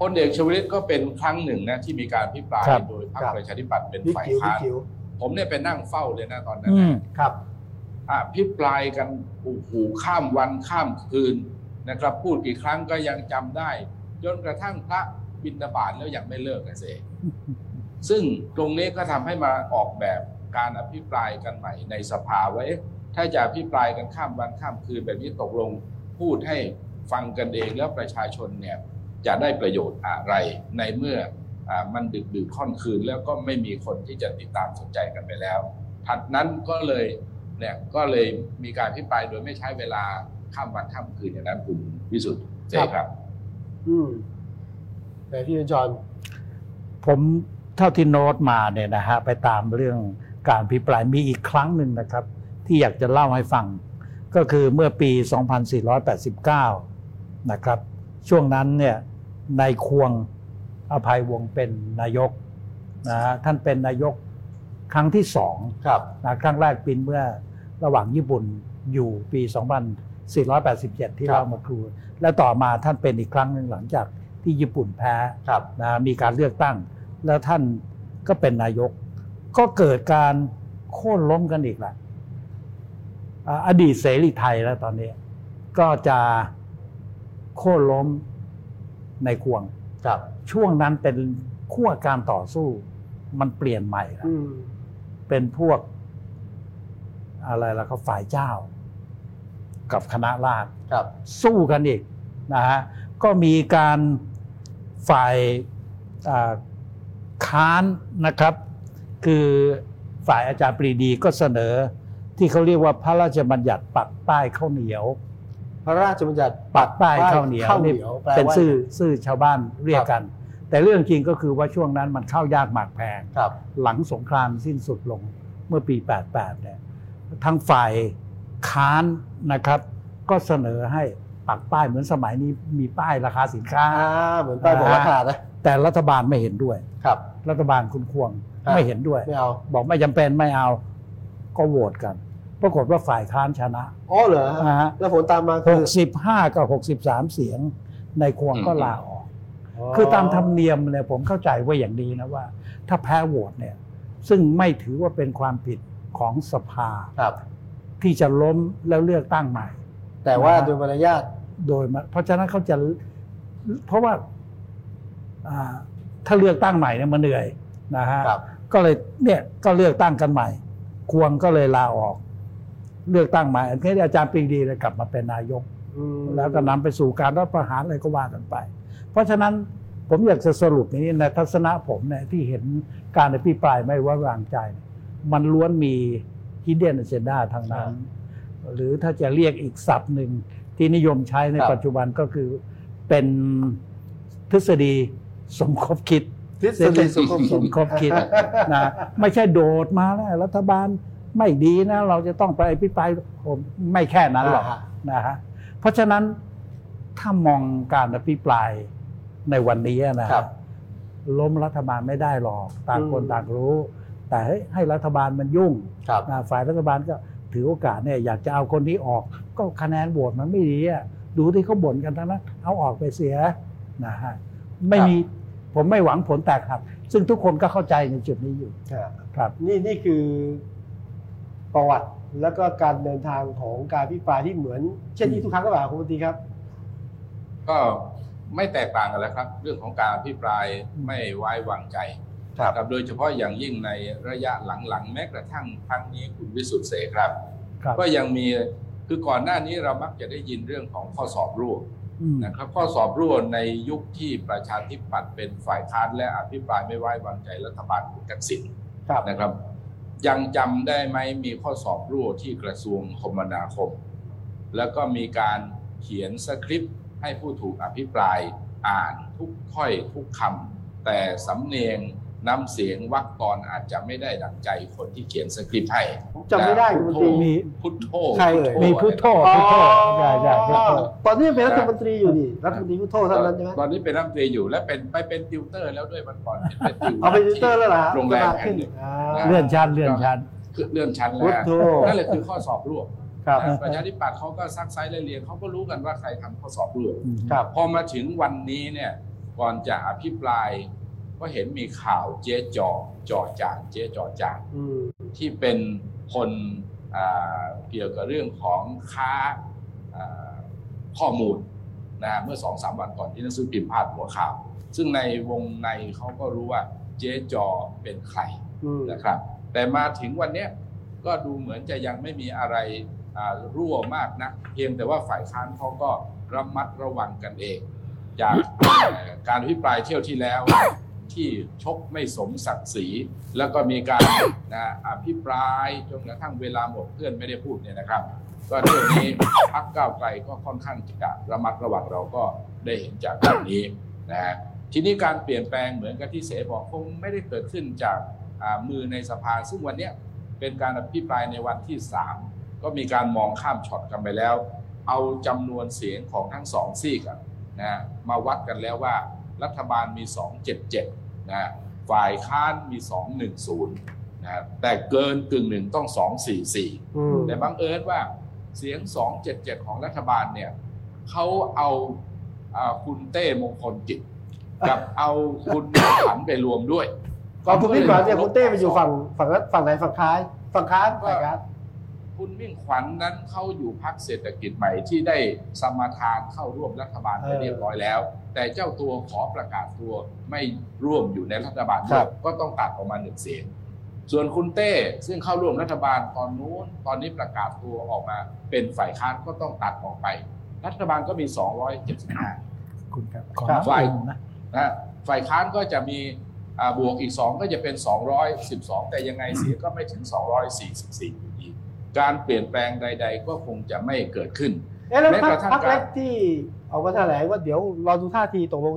พลเอกชวลิตก็เป็นครั้งหนึ่งนะที่มีการพิปรายครับโดยพรรครัคบประชาธิปัตย์เป็นบิ๊กฝ่ายจิ๋วบิ๊ค้ากนจิ๋ว ผมเนี่ยไปนั่งเฝ้าเลยนะตอนนั้นอืมนะครับอะพิปรายกันโอ้โหข้ามวันข้ามคืนนะครับ พูดกี่ครั้งก็ยังจำได้ จนกระทั่งพระบินบาตแล้วยังไม่เลิกกันเสซึ่งตรงนี้ก็ทำให้มาออกแบบการอภิปรายกันใหม่ในสภาไว้ถ้าจะอภิปรายกันข้ามวันข้ามคืนแบบนี้ตกลงพูดให้ฟังกันเองแล้วประชาชนเนี่ยจะได้ประโยชน์อะไรในเมื่ออา มันดึกดื่นค่อนคืน แล้วก็ไม่มีคนที่จะติดตามสนใจกันไปแล้ว ถัดนั้นก็เลยเนี่ยก็เลยมีการพิปรายโดยไม่ใช้เวลาข้ามวันข้ามคืนอย่างนั้นคุณวิสุทธิ์เจครับ อืมแต่พี่จอนผมเท่าที่โน้ตมาเนี่ยนะฮะไปตามเรื่องการพิปรายมีอีกครั้งหนึ่งนะครับ ที่อยากจะเล่าให้ฟัง ก็คือเมื่อปี 2489 นะครับ ช่วงนั้นเนี่ยนายควง อภัยวงศ์เป็นนายกนะฮะท่านเป็นนายกครั้งที่สองครับนะครั้งแรกปีเมื่อระหว่างญี่ปุ่นอยู่ปี 2487 ที่ครับเล่ามาครู และต่อมาท่านเป็นอีกครั้งหนึ่งหลังจากที่ญี่ปุ่นแพ้ครับนะมีการเลือกตั้ง แล้วท่านก็เป็นนายก ก็เกิดการโค่นล้มกันอีกแหละอ่าอดีตเสรีไทยแล้วตอนนี้ ก็จะโค่นล้มในควงครับ ช่วงนั้นเป็นขั้วการต่อสู้ มันเปลี่ยนใหม่แล้วอืมเป็นพวก อะไรล่ะก็ฝ่ายเจ้า กับคณะราษฎรครับสู้กันอีกนะฮะก็มีการฝ่ายอ่าค้านนะครับ คือฝ่ายอาจารย์ปรีดีก็เสนอที่เขาเรียกว่าพระราชบัญญัติปักป้ายข้าวเหนียว พระราชบัญญัติปักป้ายข้าวเหนียวข้าวเหนี่นียวแปลเป็นว่าชื่อชื่อชาวบ้านเรียกกัน แต่เรื่องจริงก็คือว่าช่วงนั้นมันเข้ายากหมากแพงครับหลังสงครามสิ้นสุดลงเมื่อปี 88 เนี่ยทางฝ่ายค้านนะครับ ก็เสนอให้ปักป้ายเหมือนสมัยนี้มีป้ายราคาสินค้าอ่าเหมือนป้ายบอกราคานะแต่รัฐบาลไม่เห็นด้วยครับ รัฐบาลคุณควงครับไม่เห็นด้วยไม่เอาบอกไม่จำเป็นไม่เอาก็โหวตกัน ปรากฏว่าฝ่ายค้านชนะอ๋อเหรอนะฮะแล้วผลตามมาคือ65กับ63เสียงในควงก็ลาออก คือตามธรรมเนียมเนี่ยผมเข้าใจว่าอย่างดีนะว่า ถ้าแพ้โหวตเนี่ย ซึ่งไม่ถือว่าเป็นความผิดของสภา ครับ ที่จะล้มแล้วเลือกตั้งใหม่ แต่ว่านะฮะโดยมารยาท โดยมาเพราะฉะนั้นเขาจะเพราะว่าอ่าถ้าเลือกตั้งใหม่เนี่ยมันเหนื่อยนะฮะครับ ก็เลยเนี่ยก็เลือกตั้งกันใหม่ ควงก็เลยลาออก เลือกตั้งใหม่อันนี้อาจารย์ปรีดีเลยกลับมาเป็นนายกอืมแล้วก็นำไปสู่การรัฐประหารอะไรก็ว่ากันไป เพราะฉะนั้นผมอยากจะสรุปนี้ในทัศนะผมเนี่ยที่เห็นการอภิปรายไม่ไว้วางใจเนี่ยมันล้วนมี hidden agenda ทางนั้น หรือถ้าจะเรียกอีกศัพท์หนึ่งที่นิยมใช้ในครับปัจจุบันก็คือเป็นทฤษฎีสมคบคิดทฤษฎีสมคบสมคบคิดนะไม่ใช่โดดมาแล้วรัฐบาล ไม่ดีนะ เราจะต้องไปอภิปรายผมไม่แค่นั้นหรอกอ่าฮะนะฮะเพราะฉะนั้นถ้ามองการอภิปรายในวันนี้นะฮะครับ ล้มรัฐบาลไม่ได้หรอกต่างคนอืมต่างรู้ แต่ให้ให้รัฐบาลมันยุ่งครับนะฝ่ายรัฐบาลก็ถือโอกาสเนี่ยอยากจะเอาคนนี้ออก ก็คะแนนโหวตมันไม่ดีอะดูที่เขาบ่นกันทั้งนั้นเอาออกไปเสียนะฮะไม่มีผมไม่หวังผลแตกหักซึ่งทุกคนก็เข้าใจในจุดนี้อยู่ครับครับนี่นี่คือ ประวัติแล้วก็การเดินทางของการพิปรายที่เหมือน เช่นนี้ทุกครั้งก็แบบคุณปตีครับ ก็ไม่แตกต่างกันแล้วครับ เรื่องของการอภิปรายไม่ไว้วางใจครับครับโดยเฉพาะอย่างยิ่งในระยะหลังๆแม้กระทั่งครั้งนี้คุณวิสุทธิ์เสกครับครับก็ยังมีคือก่อนหน้านี้เรามักจะได้ยินเรื่องของข้อสอบร่วมอืมนะครับข้อสอบร่วมในยุคที่ประชาธิปัตย์เป็นฝ่ายค้านและอภิปรายไม่ไว้วางใจรัฐบาลคุณทักษิณครับนะครับ ยังจำได้ไหมมีข้อสอบร่วที่กระทรวงคมนาคม แล้วก็มีการเขียนสคริปต์ให้ผู้ถูกอภิปรายอ่านทุกถ้อยทุกคำแต่สำเนียง น้ำเสียงวรรคกรอาจจะไม่ได้ดังใจคนที่เขียนสคริปต์ให้ผมจำไม่ได้คุณมนตรีมีพุทโธใครเอ่ยมีพุทโธพุทโธใช่ใช่พุทโธตอนนี้เป็นรัฐมนตรีอยู่นี่รัฐมนตรีพุทโธเท่านั้นใช่ไหมตอนนี้เป็นรัฐมนตรีอยู่และเป็นไปเป็นติวเตอร์แล้วด้วยมันก่อนเป็นติวเอาไปติวเตอร์แล้วเหรอฮะโรงแรมสบายแห่ขึ้งนหนึ่งอ่าเลื่อนชั้นเลื่อนชั้นคือเลื่อนชั้นพุแล้ทวโธนั่นแหละคือข้อสอบร่วมครับนะประชาธิปัตย์เขาก็ซักไซส์เรียนเขาก็รู้กันว่าใครทำข้อสอบร่วมครับพอมาถึงวันนี้เนี่ยก่อนจะอภิปราย ก็เห็นมีข่าวเจ๊จอจอจานเจ๊จอจานอืมที่เป็นคนอ่าเกี่ยวกับเรื่องของค้าอ่าข้อมูลนะเมื่อสองสามวันก่อนที่หนังสือพิมพ์พาดหัวข่าว ซึ่งในวงในเขาก็รู้ว่าเจ๊จอเป็นใครอืมนะครับ แต่มาถึงวันเนี้ยก็ดูเหมือนจะยังไม่มีอะไรอ่ารั่วมากนะเพียงแต่ว่าฝ่ายค้านเขาก็ระมัดระวังกันเอง จากเอ่อการอภิปรายเที่ยวที่แล้ว ที่ชกไม่สมศักดิ์ศรี แล้วก็มีการนะอภิปรายจนกระทั่งเวลาหมดเพื่อนไม่ได้พูดเนี่ยนะครับ ก็เรื่องนี้พักก้าวไกลก็ค่อนข้างจะระมัดระวังเราก็ได้เห็นจากเรื่องนี้นะทีนี้การเปลี่ยนแปลงเหมือนกับที่เสบอกคงไม่ได้เกิดขึ้นจากมือในสภาซึ่งวันนี้เป็นการอภิปรายในวันที่ 3 ก็มีการมองข้ามช็อตกันไปแล้ว เอาจำนวนเสียงของทั้งสองซีกนะฮะมาวัดกันแล้วว่ารัฐบาลมี 277 นะฮะฝ่ายค้านมี 210นะฮะแต่เกินกึ่งหนึ่งต้อง 244อืมแต่บังเอิญว่าเสียง 277 ของรัฐบาลเนี่ยเขาเอาอาคุณเต้มงคลกิจกับเอาคุณขันไปรวมด้วยก่อนคุณพี่ก่อนเนี่ยคุณเต้ไปอยู่ฝั่งฝั่งนั้นฝั่งไหนฝั่งค้ายฝั่งค้านฝ่ายค้าน คุณมิ่งขวัญนั้นเขาอยู่พักเศรษฐกิจใหม่ที่ได้สมาทานเข้าร่วมรัฐบาลไปเรียบร้อยแล้ว แต่เจ้าตัวขอประกาศตัวไม่ร่วมอยู่ในรัฐบาลด้วยก็ต้องตัดออกมาหนึ่งเสียงส่วนคุณเต้ซึ่งเข้าร่วมรัฐบาลตอนนู้นตอนนี้ประกาศตัวออกมา เป็นฝ่ายค้านก็ต้องตัดออกไป รัฐบาลก็มี 275คุณครับขอครับน้ำฝ่ายอุ่นนะนะฝ่ายค้านก็จะมีอ่าบวกอีก 2 ก็จะเป็น 212 แต่ยังไงเสียก็ไม่ถึง 244อยู่ดี การเปลี่ยนแปลงใด ๆ ก็คงจะไม่เกิดขึ้นเอ๊ะแล้วแม้พรกรระคทั่งพรรคการเล็กที่ออกมาแถลงว่าเดี๋ยวรอดูท่าทีตกลง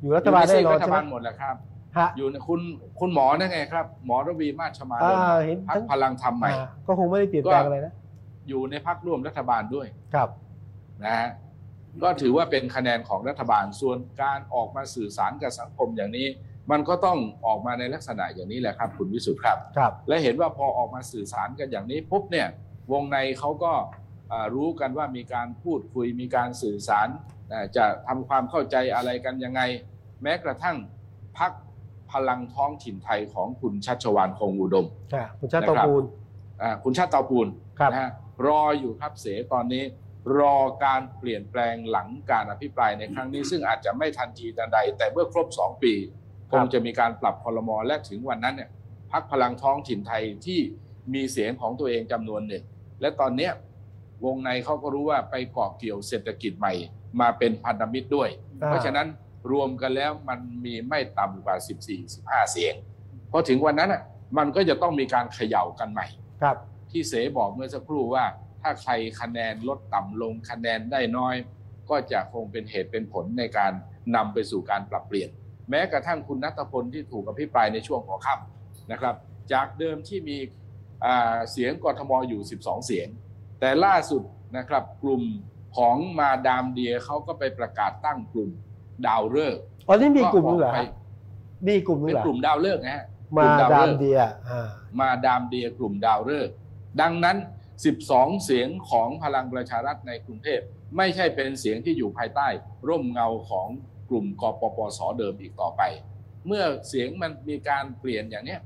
อยู่รัฐบาลอยู่ในได้ซีกรอรัฐใช่ไหมบาลหมดแหละครับ ฮะ อยู่ในคุณคุณหมอนั่นไงครับ หมอระวีมาชมาดอ่าลเห็นพัทั้กง พลังธรรมใหม่ อ่าก็คงไม่ได้เปลี่ยนแปลงอะไรนะ อยู่ในพักร่วมรัฐบาลด้วยครับ นะฮะก็ถือว่าเป็นคะแนนของรัฐบาลส่วนการออกมาสื่อสารกับสังคมอย่างนี้ มันก็ต้องออกมาในลักษณะอย่างนี้แหละครับ คุณวิสุทธ์ครับครับ และเห็นว่าพอออกมาสื่อสารกันอย่างนี้ปุ๊บเนี่ยวงในเขาก็อ่ารู้กันว่ามีการพูดคุยมีการสื่อสารอ่าจะทำความเข้าใจอะไรกันยังไง แม้กระทั่งพักพลังท้องถิ่นไทยของคุณชัชวานคงอุดมค่ะคุณชาติเตาปูนอ่าคุณชาติเตาปูนครับนะฮะรออยู่ครับเสตอนนี้ รอการเปลี่ยนแปลงหลังการอภิปรายในครั้งนี้ ซึ่งอาจจะไม่ทันทีทันใด แต่เมื่อครบ2ปี คงจะมีการปรับคอรมอและถึงวันนั้นเนี่ยพักพลังท้องถิ่นไทยที่มีเสียงของตัวเองจำนวนหนึ่งและตอนเนี้ยวงในเขาก็รู้ว่าไปเกาะเกี่ยวเศรษฐกิจใหม่ มาเป็นพันธมิตรด้วยอ่าเพราะฉะนั้นรวมกันแล้วมันมีไม่ต่ำกว่า 14-15 เสียงพอถึงวันนั้นอะมันก็จะต้องมีการเขย่ากันใหม่ ครับ ที่เสบอกเมื่อสักครู่ว่า ถ้าใครคะแนนลดต่ำลงคะแนนได้น้อย ก็จะคงเป็นเหตุเป็นผลในการนำไปสู่การปรับเปลี่ยน แม้กระทั่งคุณนัทพลที่ถูกอภิปรายในช่วงหัวค่ำนะครับ จากเดิมที่มีอ่าเสียงกทมอยู่ 12 เสียง แต่ล่าสุดนะครับกลุ่มของมาดามเดียเขาก็ไปประกาศตั้งกลุ่มดาวฤกษ์อ๋อนี่มีกลุ่มนึงเหรอไปฮะมีกลุ่มนึงเป็นเหรอกลุ่มดาวฤกษ์นะฮะมากลุ่ดามฤกษ์เดียอ่ามาดามเดียกลุ่มดาวฤกษ์ดังนั้น 12 เสียงของพลังประชารัฐในกรุงเทพไม่ใช่เป็นเสียงที่อยู่ภายใต้ ร่มเงาของ กลุ่มกปปสเดิมอีกต่อไป เมื่อเสียงมันมีการเปลี่ยนอย่างเนี้ย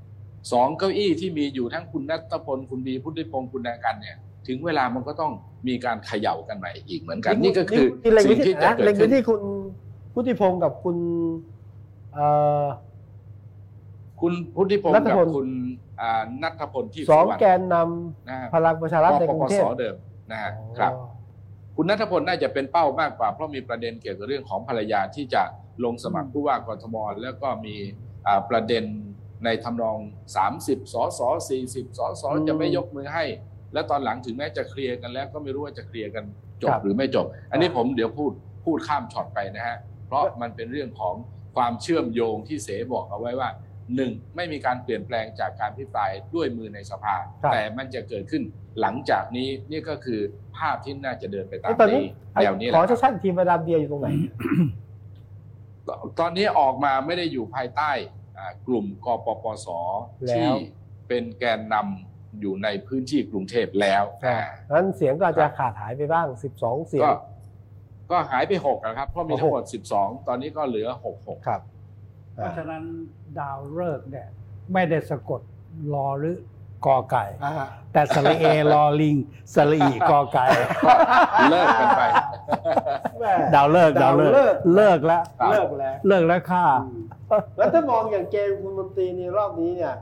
สองเก้าอี้ที่มีอยู่ทั้งคุณนัทพลคุณบีพุทธิพงศ์คุณดังกันเนี่ย ถึงเวลามันก็ต้องมีการเขย่ากันใหม่อีกเหมือนกัน นี่ก็คือนี่เล็งไปสิ่งที่ที่จะนะเกิเล็ดงไปขึ้นที่คุณพุทธิพงศ์กับคุณเอ่อคุณพุทธิพงศ์นัทกับพลคุณอ่านัทพลที่สองสุวรรณแกนนนะฮะำพลังประชารัฐในกกรุปงเทสพเดิมนะฮะครับอ๋อ คุณนัทพลน่าจะเป็นเป้ามากกว่า เพราะมีประเด็นเกี่ยวกับเรื่องของภรรยาที่จะลงสมัครผู้ว่ากทมแล้วก็มีอ่าประเด็นในทำนอง 30สส40สสอืมจะไม่ยกมือให้ และตอนหลังถึงแม้จะเคลียร์กันแล้วก็ไม่รู้ว่าจะเคลียร์กันจครับบหรือไม่จบ อันนี้ผมเดี๋ยวพูดพูดข้ามช็อตไปนะฮะ เพราะมันเป็นเรื่องของความเชื่อมโยงที่เสบอกเอาไว้ว่าหนึ่งไม่มีการเปลี่ยนแปลงจากการพิปรายด้วยมือในสภาครับแต่มันจะเกิดขึ้นหลังจากนี้นี่ก็คือ ภาพที่น่าจะเดินไปตามตอนนี้แนวนี้แหขอละคชัรัดบชัดทีมมาดามเดียอยู่ตรงไหน ตอนนี้ออกมาไม่ได้อยู่ภายใต้อ่ากลุ่มกปปสแล้วที่เป็นแกนนำอยู่ในพื้นที่กรุงเทพแล้วอ่านั้นเสียงก็อาจจะขาดหายไปบ้าง 12 เสียง ก็ก็หายไปหกนะครับ เพราะมีทั้งหมดหก12 ตอนนี้ก็เหลือหกหกครับ เพราะฉะนั้นดาวฤกษ์เนี่ยไม่ได้สะกดรอหรือ กอไก่อ่าฮะแต่สระเอรอลิงสระอีกอไก่เลิกกันไปแม่ดาวเลิกษ์ดาวเลิกดาวฤกษ์ษ์เลิกแล้วครับเลิกแล้วเลิกแล้วค่ะอืมแล้วถ้ามองอย่างเกมคุณมนตรีในรอบนี้เนี่ย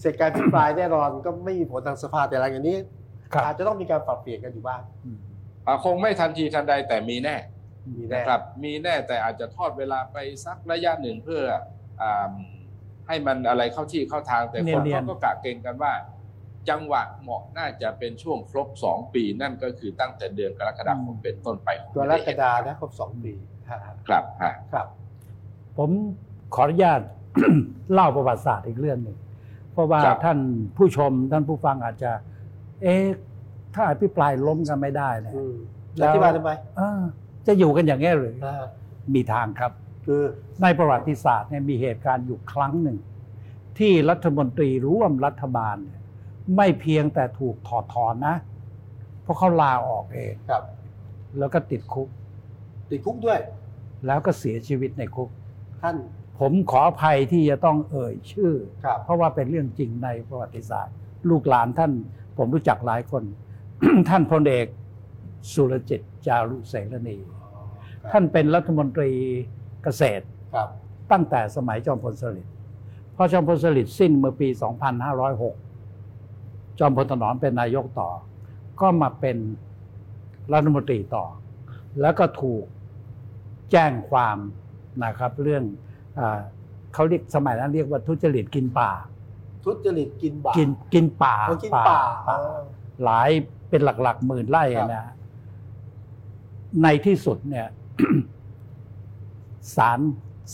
เสร็จการพิปรายแน่นอนก็ไม่มีผลทางสภาแต่หลังจากนี้ครับอาจจะต้องมีการปรับเปลี่ยนกันอยู่บ้างอ่าคงไม่ทันทีทันใดแต่มีแน่มีแน่นะครับ มีแน่แต่อาจจะทอดเวลาไปสักระยะหนึ่งเพื่ออ่า ให้มันอะไรเข้าที่เข้าทางแต่คนเนียนๆเขาก็กะเกณฑ์กันว่า จังหวะเหมาะน่าจะเป็นช่วงครบสองปีนั่นก็คือตั้งแต่เดือนกรกฎาคมเป็นต้นไปกรกฎานะครบสองปีฮะครับฮะครับ ผมขออนุญาตเล่าประวัติศาสตร์อีกเรื่องหนึ่งเพราะว่าครับท่านผู้ชมท่านผู้ฟังอาจจะ เอ๊ะถ้าอภิปรายล้มกันไม่ได้เนี่ยอืมแล้อวธิบายทำไมเออจะอยู่กันอย่างนี้หรืออ่ามีทางครับ คือในประวัติศาสตร์เนี่ยมีเหตุการณ์อยู่ครั้งหนึ่ง ที่รัฐมนตรีร่วมรัฐบาลเนี่ยไม่เพียงแต่ถูกถอดถอนนะ เพราะเขาลาออกเองครับ แล้วก็ติดคุก ติดคุกด้วย แล้วก็เสียชีวิตในคุก ท่าน ผมขออภัยที่จะต้องเอ่ยชื่อ ครับ เพราะว่าเป็นเรื่องจริงในประวัติศาสตร์ ลูกหลานท่าน ผมรู้จักหลายคน ท่านพลเอกสุรจิตจารุเสรณี ท่านเป็นรัฐมนตรี เกษตรครับตั้งแต่สมัยจอมพลสฤษดิ์พอจอมพลสฤษดิ์สิ้นเมื่อปี 2506 จอมพลถนอมเป็นนายกต่อ ก็มาเป็นรัฐมนตรีต่อ แล้วก็ถูกแจ้งความนะครับ เรื่องอาเขาเรียกสมัยนั้นเรียกว่าทุจริตกินป่า ทุจริตกินบากินกินป่าเอากินป่าป่าอ่าหลายเป็นหลักๆหมื่นไร่ครับนะฮะในที่สุดเนี่ย ศาล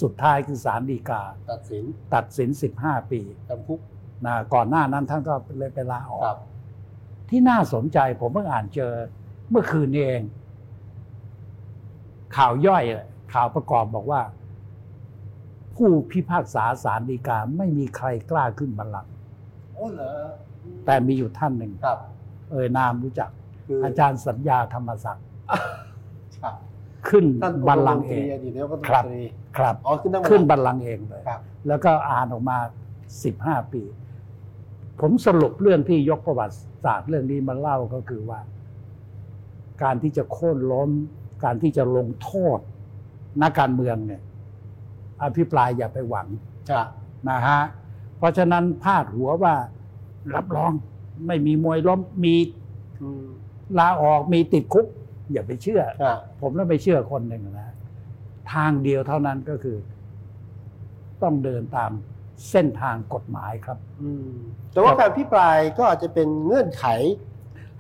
สุดท้ายคือศาลฎีกา ตัดสินตัดสิน 15 ปีจำคุกนะก่อนหน้านั้นท่านก็เลยไปลาออกครับที่น่าสนใจผมเพิ่งอ่านเจอเมื่อคืนนี้เอง ข่าวย่อยข่าวประกอบบอกว่า ผู้พิพากษาศาลฎีกาไม่มีใครกล้าขึ้นบัลลังก์โอ้เหรอแต่มีอยู่ท่านหนึ่งครับเอ่ยนามรู้จักคืออาจารย์สัญญาธรรมศักดิ์ครับ ขึ้นท่านบัลลังก์เองอดีตนายกรัฐมครับนตรีครับอ๋อขึ้นนั่งขึ้นบับัลลลัลังงก์ก์เองเลยครับแล้วก็อ่านออกมา 15 ปี ผมสรุปเรื่องที่ยกประวัติศาสตร์เรื่องนี้มาเล่าก็คือว่า การที่จะโค่นล้ม การที่จะลงโทษนักการเมืองเนี่ยอภิปรายอย่าไปหวังจ้ะนะฮะเพราะฉะนั้นพาดหัวว่ารับรองไม่มีมวยล้มมีอืมลาออกมีติดคุก อย่าไปเชื่ออะผมแล้วไปเชื่อคนหนึ่งนะทางเดียวเท่านั้นก็คือ ต้องเดินตามเส้นทางกฎหมายครับอืมแต่ว่าการพิปรายก็อาจจะเป็นเงื่อนไข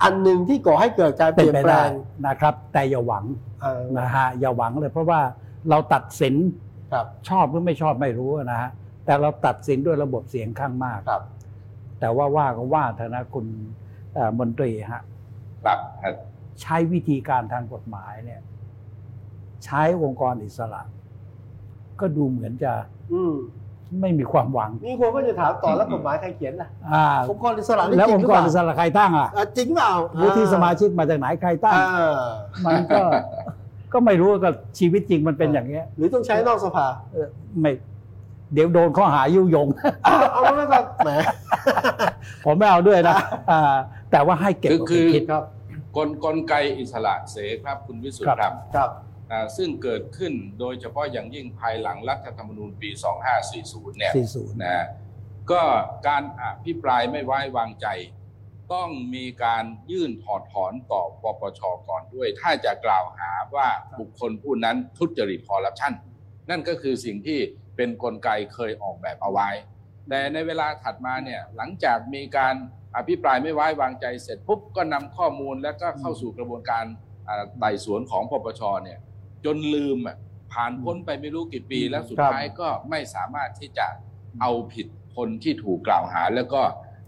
อันหนึ่งที่ก่อให้เกิดการเปเป็นลี่ยนไปแปลได้งนะครับ แต่อย่าหวังอ่านะฮะอย่าหวังเลย เพราะว่าเราตัดสินครับชอบหรือไม่ชอบไม่รู้นะฮะแต่เราตัดสินด้วยระบบเสียงข้างมากครับ แต่ว่าว่าก็ว่าเถอะนะคุณเอ่อมนตรีฮะครับฮะ ใช้วิธีการทางกฎหมายเนี่ย ใช้องค์กรอิสระ ก็ดูเหมือนจะอืมไม่มีความหวังมีคนก็จะถามต่อแล้วกฎหมายใครเขียนล่ะอ่า องค์กรอิสระนี่แล้วจริองงหรืค์อกเปรล่าอิสระใครตั้งอะอะจริงเปล่าวุฒิสมาชิกมาจากไหนใครตั้ง อ่ามันก็ ก็ไม่รู้ก็ชีวิตจริงมันเป็นอย่างเงี้ยหรือต้องใช้นอกสภาเออไม่ เดี๋ยวโดนข้อหายุยง อ้าวเอาแล้วก็แหมผมไม่เอาด้วยนะอ่าแต่ว่าให้เก็บคือเอาคืไปอคิดครับ กลกลไกอิสระเสครับคุณวิสุทครัธ์บครับครับอ่าซึ่งเกิดขึ้นโดยเฉพาะอย่างยิ่งภายหลังรัฐธรรมนูญปี 2540 เนี่ย40นะฮะก็การอภิปรายไม่ไว้วางใจ ต้องมีการยื่นถอดถอนต่อปปชก่อนด้วย ถ้าจะกล่าวหาว่าบุคคลผู้นั้นทุจริตคอร์รัปชันนั่นก็คือสิ่งที่เป็นนกลไกเคยออกแบบเอาไว้ แต่ในเวลาถัดมาเนี่ยหลังจากมีการ อภิปรายไม่ไว้วางใจเสร็จปุ๊บก็นำข้อมูลแล้วก็เข้าสู่กระบวนการอ่าไต่สวนของปปชเนี่ย จนลืมอะผ่านพ้นไปไม่รู้กี่ปีแล้วสุดครับท้ายก็ไม่สามารถที่จะเอาผิดคนที่ถูกกล่าวหา แล้วก็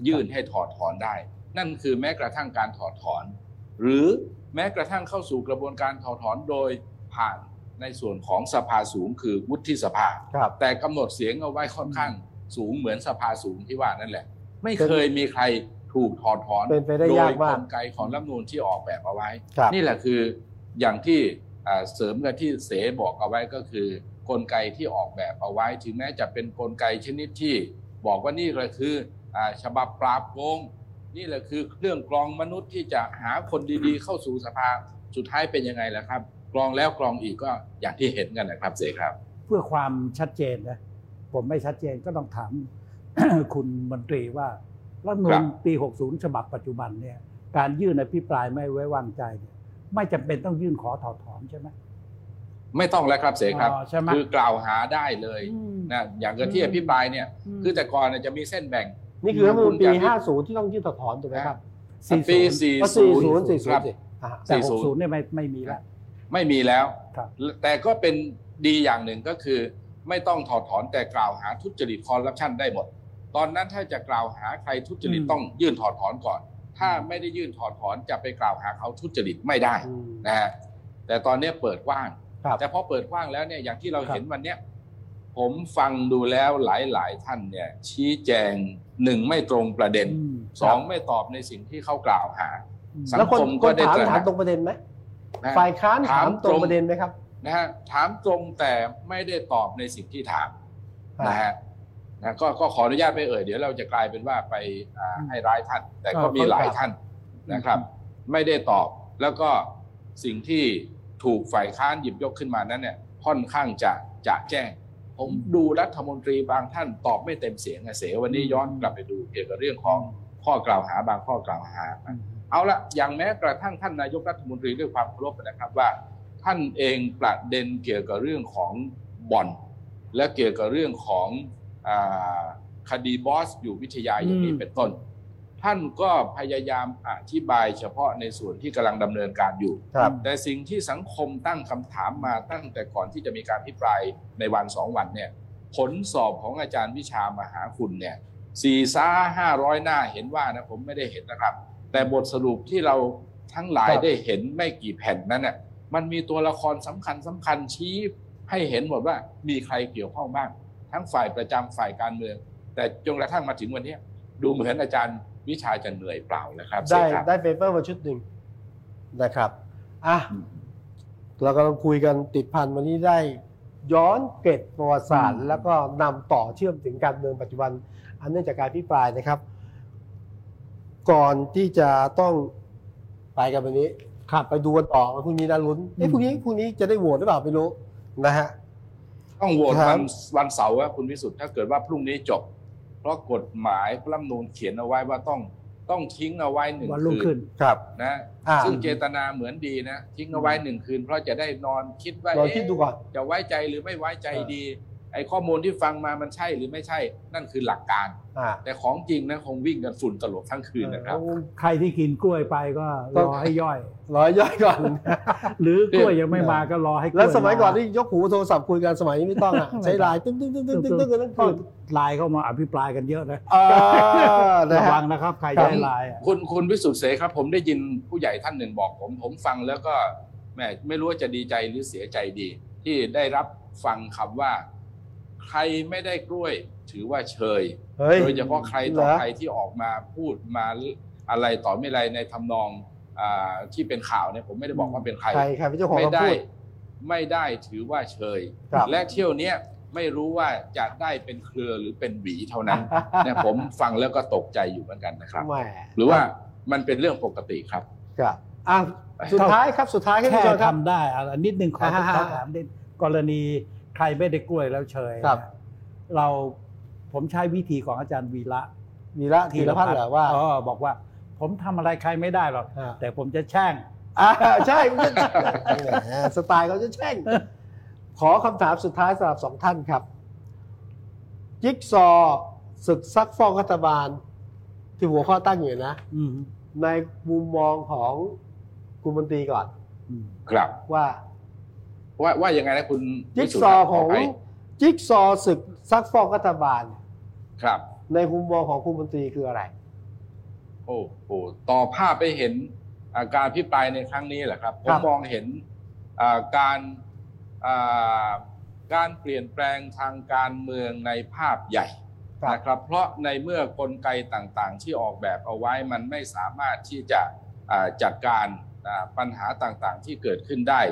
ยื่นให้ถอดถอนได้ นั่นคือแม้กระทั่งการถอดถอน หรือแม้กระทั่งเข้าสู่กระบวนการถอดถอนโดยผ่านในส่วนของสภาสูงคือวุฒิสภาครับแต่กำหนดเสียงเอาไว้ค่อนข้างสูงเหมือนสภาสูงที่ว่านั่นแหละ ไม่เคยมีใคร ถูกถอดถอนเป็นไปได้โดยายกกมากลไกของรัฐธรรมนูญที่ออกแบบเอาไว้ ครับ นี่แหละคืออย่างที่อ่าเสริมกันที่เสบอกเอาไว้ก็คือ กลไกที่ออกแบบเอาไว้ ถึงแม้จะเป็นกลไกชนิดที่ บอกว่านี่แหละคืออ่าฉบับปราบโกงนี่แหละคือเครื่องกรองมนุษย์ที่จะหาคนดีๆ เข้าสู่สภาสุดท้ายเป็นยังไงล่ะครับกรองแล้วกรองอีกก็อย่างที่เห็นกันนะครับเสครับ เพื่อความชัดเจนนะผมไม่ชัดเจนก็ต้องถาม คุณมนตรีว่า รัฐธรรมนูครัญบปี 60 ฉบับปัจจุบันเนี่ยการยื่นอภิปรายไม่ไว้วางใจเนี่ยไม่จำเป็นต้องยื่นขอถอดถอนใช่ไหมไม่ต้องแล้วครับเสครับอ๋อใช่ไหมคือกล่าวหาได้เลยอืมนะอย่างกับที่อภิปรายเนี่ยมคือแต่ก่อนเนี่ยจะมีเส้นแบ่ง นี่คือรัฐธรรมนูญปีคุณจะ50 ที่ต้องยื่นถอดถอนถูกไหมครับปี40ก็40 40 40ครับสิอ่าแต่40 60เนี่ยไม่ไม่มีแล้วไม่มีแล้วครับแต่ก็เป็นดีอย่างหนึ่งก็คือ ไม่ต้องถอดถอนแต่กล่าวหาทุจริตคอร์รัปชันได้หมด ตอนนั้นถ้าจะกล่าวหาใครทุจริตอืมต้องยื่นถอดถอนก่อน ถ้าไม่ได้ยื่นถอดถอนจะไปกล่าวหาเขาทุจริตไม่ได้อืมนะฮะแต่ตอนนี้เปิดกว้างครับแต่พอเปิดกว้างแล้วเนี่ยอย่างที่เราครับเห็นวันเนี้ยผมฟังดูแล้วหลาย ๆ ท่านเนี่ย ชี้แจงหนึ่งไม่ตรงประเด็นอืมสองไม่ตอบในสิ่งที่เขากล่าวหาอืมสังแล้วคนคมคก็นได้ถามตระหนักถามตรงประเด็นไหมนะฝ่ายค้านถามถามตรงตรงประเด็นไหมครับนะฮะถามตรงแต่ไม่ได้ตอบในสิ่งที่ถามนะฮะ นะก็ก็ขออนุญาตไม่เอ่ยเดี๋ยวเราจะกลายเป็นว่าไปอ่าให้ร้ายท่าน แต่ก็มีหลายท่านนะครับ ไม่ได้ตอบแล้วก็สิ่งที่ถูกฝ่ายค้านหยิบยกขึ้นมานั้นเนี่ยค่อนข้างจะจะแจ้ง ผมดูรัฐมนตรีบางท่านตอบไม่เต็มเสียงอะเสียวันนี้ย้อนกลับไปดูเกี่ยวกับเรื่องของข้อกล่าวหาบางข้อกล่าวหาอืมเอาละอย่างแม้กระทั่งท่านนายกรัฐมนตรีด้วยความเคารพนะครับว่า ท่านเองประเด็นเกี่ยวกับเรื่องของบ่อนและเกี่ยวกับเรื่องของอา คดีบอสอยู่วิทยาอย่างนี้อืมเป็นต้น ท่านก็พยายามอธิบายเฉพาะในส่วนที่กำลังดำเนินการอยู่ครับแต่สิ่งที่สังคมตั้งคำถามมาตั้งแต่ก่อนที่จะมีการพิปรายในวันสองวันเนี่ยผลสอบของอาจารย์วิชามหาคุณเนี่ยสี่ซ่าห้าร้อยหน้าเห็นว่านะผมไม่ได้เห็นนะครับ แต่บทสรุปที่เราทั้งหลายครับได้เห็นไม่กี่แผ่นนั้นน่ะมันมีตัวละครสำคัญสำคัญชี้ให้เห็นหมดว่ามีใครเกี่ยวข้องบ้าง ทั้งฝ่ายประจำฝ่ายการเมือง แต่จนกระทั่งมาถึงวันเนี้ยดูเหมือนอาจารย์วิชาจะเหนื่อยเปล่านะครับ ได้เสกครับได้เปเปอร์มาชุดหนึ่งนะครับอะอืมเรากำลังคุยกันติดพันวันนี้ได้ย้อนเกร็ดประวัติศาสตร์อืมแล้วก็นำต่อเชื่อมถึงการเมืองปัจจุบัน อันเนื่องจากการพิปรายนะครับ ก่อนที่จะต้องไปกันวันนี้ครับไปดูกันต่อวันพรุ่งนี้นะลุ้นเอ้ยอืมพรุ่งนี้พรุ่งนี้จะได้โหวตหรือเปล่าไม่รู้นะฮะ ต้องโหวตครัวับนวันเสาร์อะคุณวิสุทธ์ถ้าเกิดว่าพรุ่งนี้จบ เพราะกฎหมายพระรัฐธรรมนูญเขียนเอาไว้ว่าต้องต้องทิ้งเอาไว้หนึ่งวันรุ่งคืขึ้น นครับ นะอ่า ซึ่งเจตนาเหมือนดีนะทิ้งเอาไว้หนึ่งคืน เพราะจะได้นอนคิดว่าลองเอ๊ะคิดดูก่อนจะไว้ใจหรือไม่ไว้ใจเออดี ไอ้ข้อมูลที่ฟังมามันใช่หรือไม่ใช่นั่นคือหลักการ อ่าแต่ของจริงนะคงวิ่งกันฝุ่นตลบทั้งคืนนะครับ ใครที่กินกล้วยไปก็รอให้ย่อย ร้อยย่อยก่อน หรือกล้วยยังไม่มาก็รอให้กล้วยแล้วสมัยก่อนาที่ยกหูโทรศัพท์คุยกันสมัยนี้ไม่ต้องอะ ใช้ไลน์ตึ้งตึ้งตึ้งตึ้งตึ้งตึ้งกันทั้งคืนไลน์เข้ามาอภิปรายกันเยอะนะเออนะระฮะวังนะครับ ใครครับใช้ไลน์อะคุณคุณวิสุทธิ์เสครับ ผมได้ยินผู้ใหญ่ท่านหนึ่งบอกผม ผมฟังแล้วก็แหม่ไม่รู้ว่าจะดีใจหรือเสียใจดี ที่ได้รับฟังคำว่า ใครไม่ได้กล้วย ถือว่าเชยเฮ้ยโดยเฉพาะใครต่อเหรอ ใครที่ออกมาพูดมาอะไรต่อไม่อะไรในทำนองอาที่เป็นข่าวเนี่ยผมไม่ได้บอกว่าเป็นใคร ใครใครเป็นเจ้าของไม่คำได้พูด ไม่ได้ถือว่าเชย ครับ และเที่ยวเนี้ยไม่รู้ว่าจะได้เป็นเครือหรือเป็นหวีเท่านั้น เนี่ยผมฟังแล้วก็ตกใจอยู่เหมือนกันนะครับ แหมหรือว่ามันเป็นเรื่องปกติครับ ครับอะสุดท้ายครับสุดท้ายครับแค่พี่ชนครับ ทำได้อะนิดนึงขออ่าฮะ ขอถามนิดกรณี ใครไม่ได้กล้วยแล้วเชยครับ เราผมใช้วิธีของอาจารย์วีระวีระธีรพัฒน์เหรอว่าอ๋อบอกว่า ผมทำอะไรใครไม่ได้หรอกอ่าแต่ผมจะแช่งอ่าใช่มันจะแหมสไตล์เขาจะแช่ง ขอคำถามสุดท้ายสำหรับสองท่านครับจิ๊กซอว์ศึกซักฟอกรัฐบาล ที่หัวข้อตั้งอยู่นะอืมในมุมมองของคุณมนตรีก่อนอืมครับว่า ว่าว่ายังไงนะคุณจิ๊กวิสุทซธิ์อคว์รับของขอไปจิ๊กซอว์ศึกซักฟอกรัฐบาล ครับ ในมุมมองของคุณมนตรีคืออะไร โอ้โหต่อภาพไปเห็นอ่าการพิปรายในครั้งนี้แหละครับผครัมบมองเห็นอ่าการอ่าการเปลี่ยนแปลงทางการเมืองในภาพใหญ่ครับนะครับเพราะในเมื่อกลไกต่างๆ ที่ออกแบบเอาไว้มันไม่สามารถที่จะอ่าจัดการอ่าปัญหาต่างๆ ที่เกิดขึ้นได้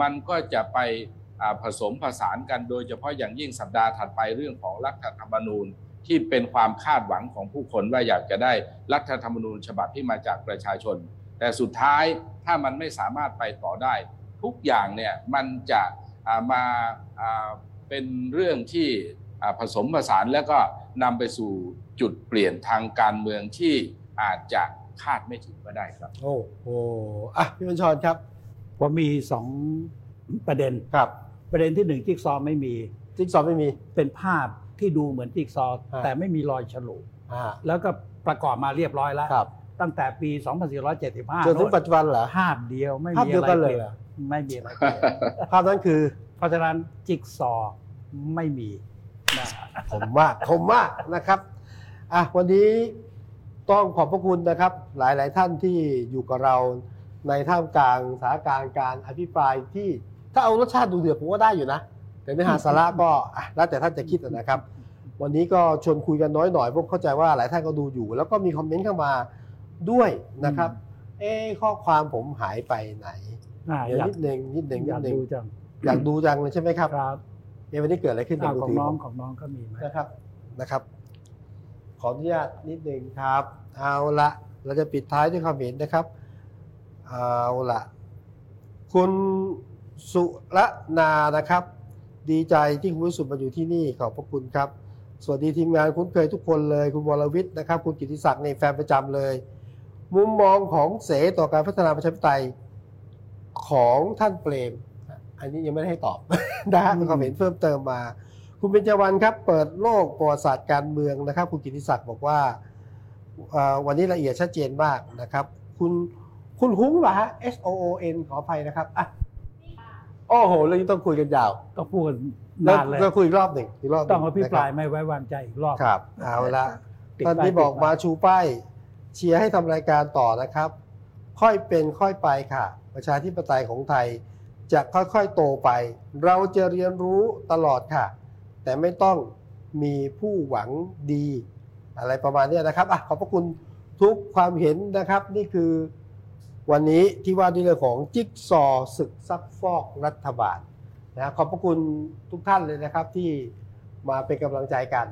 มันก็จะไปผสมผสานกันโดยเฉพาะอย่างยิ่งสัปดาห์ถัดไปเรื่องของรัฐธรรมนูญที่เป็นความคาดหวังของผู้คนว่าอยากจะได้รัฐธรรมนูญฉบับที่มาจากประชาชน แต่สุดท้ายถ้ามันไม่สามารถไปต่อได้ ทุกอย่างเนี่ยมันจะามาาเป็นเรื่องที่ผสมผสานแล้วก็นำไปสู่จุดเปลี่ยนทางการเมืองที่อาจจะคาดไม่ถึงก็ได้ครับ โอ้โหอะพี่บัญชรครับ ผมมีสองประเด็นครับ ประเด็นที่หนึ่งจิ๊กซอว์ไม่มีจิ๊กซอว์ไม่มีเป็นภาพที่ดูเหมือนจิ๊กซอว์อ่าแต่ไม่มีรอยฉลุอ่าแล้วก็ประกอบมาเรียบร้อยแล้วครับตั้งแต่ปี 2475จนถึงปัจจุบันเหรอภาพเดียวไม่ภาพมีเดียวอะไรกันเลยเปเหรลี่ยอนไม่มีอะไรเปลี่ยนภาพนั้นคือ เพราะฉะนั้นจิ๊กซอว์ไม่มีนะผมมากผมมากนะครับอะวันนี้ต้องขอบพระคุณนะครับ หลาย ๆ ท่านที่อยู่กับเรา ในท่ามกลางสถานการณ์การอภิปรายที่ถ้าเอารสชาติดูเดือดผมว่าได้อยู่นะ แต่เนื้อหาสาระก็อะแล้วแต่ท่านจะคิดนะครับ วันนี้ก็ชวนคุยกันน้อยหน่อยเพราะเข้าใจว่าหลายท่านก็ดูอยู่ แล้วก็มีคอมเมนต์เข้ามาด้วยนะครับ เอ๊ะข้อความผมหายไปไหนอ่าเดี๋ยวอยากนิดหนึ่งนิดหนึ่งอนิยาดกหนึ่งดูจังอยากดูจังเลยใช่ไหมครับครับเอ๊ะวันนี้เกิดอะไรขึ้นในอ้าวมือของถือน้อผงมของน้องก็มีไหมนะครับนะครับ ขออนุญาตนิดหนึ่งครับ เอาละเราจะปิดท้ายด้วยความเห็นนะครับ เอาละคุณสุรนานะครับ ดีใจที่คุณวิสุทธ์มาอยู่ที่นี่ขอบพระคุณครับ สวัสดีทีมงานคุ้นเคยทุกคนเลย คุณวรวิทย์นะครับ คุณกิติศักดิ์ในแฟนประจำเลย มุมมองของเสต่อการพัฒนาประชาธิปไตยของท่านเปรม อันนี้ยังไม่ได้ให้ตอบนะฮะมีความเห็นเพิ่มเติมมา คุณเบญจวรรณครับ เปิดโลกประวัติศาสตร์การเมืองนะครับ คุณกิติศักดิ์บอกว่าวันนี้ละเอียดชัดเจนมากนะครับ คุณ คุณหุ้งเหรอฮะ S O O N ขออภัยนะครับอะโอ้โหเรื่องนี้ต้องคุยกันยาวต้องพูดแล้วนานเลยก็คุยอีกรอบหนึ่งอีกรอบหนึ่ต้องอภิปรายนะไม่ไว้วางใจอีกรอบครับครับเอาละติดท่านป้ายที่บอกติดมาป้ายชูป้ายเชียร์ให้ทำรายการต่อนะครับ ค่อยเป็นค่อยไปค่ะ ประชาธิปไตยของไทยจะค่อยๆโตไป เราจะเรียนรู้ตลอดค่ะ แต่ไม่ต้องมีผู้หวังดี อะไรประมาณเนี้ยนะครับอะขอบพระคุณทุกความเห็นนะครับ นี่คือ วันนี้ที่ว่าด้วยเรื่องของจิ๊กซอว์ศึกซักฟอกรัฐบาลนะขอบพระคุณทุกท่านเลยนะครับที่มาเป็นกำลังใจกัน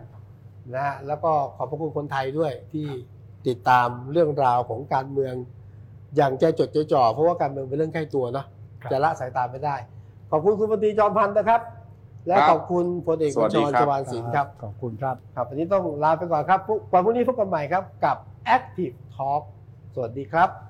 นะฮะแล้วก็ขอบพระคุณคนไทยด้วยที่ติดตามเรื่องราวของการเมือง อย่างใจจดใจจ่อเพราะว่าการเมืองเป็นเรื่องใกล้ตัวเนาะครับจะละสายตาไม่ได้ ขอบคุณคุณปฏิจอมพันธ์นะครับ และครับขอบคุณพลเอกสวับัญสชดีรครับจวานศิลป์ครับขอบคุณครับครับวันนี้ต้องลาไปก่อนครับพรุ่งวันพรุ่งนี้พบกันใหม่ครับกับ Active Talk สวัสดีครับ「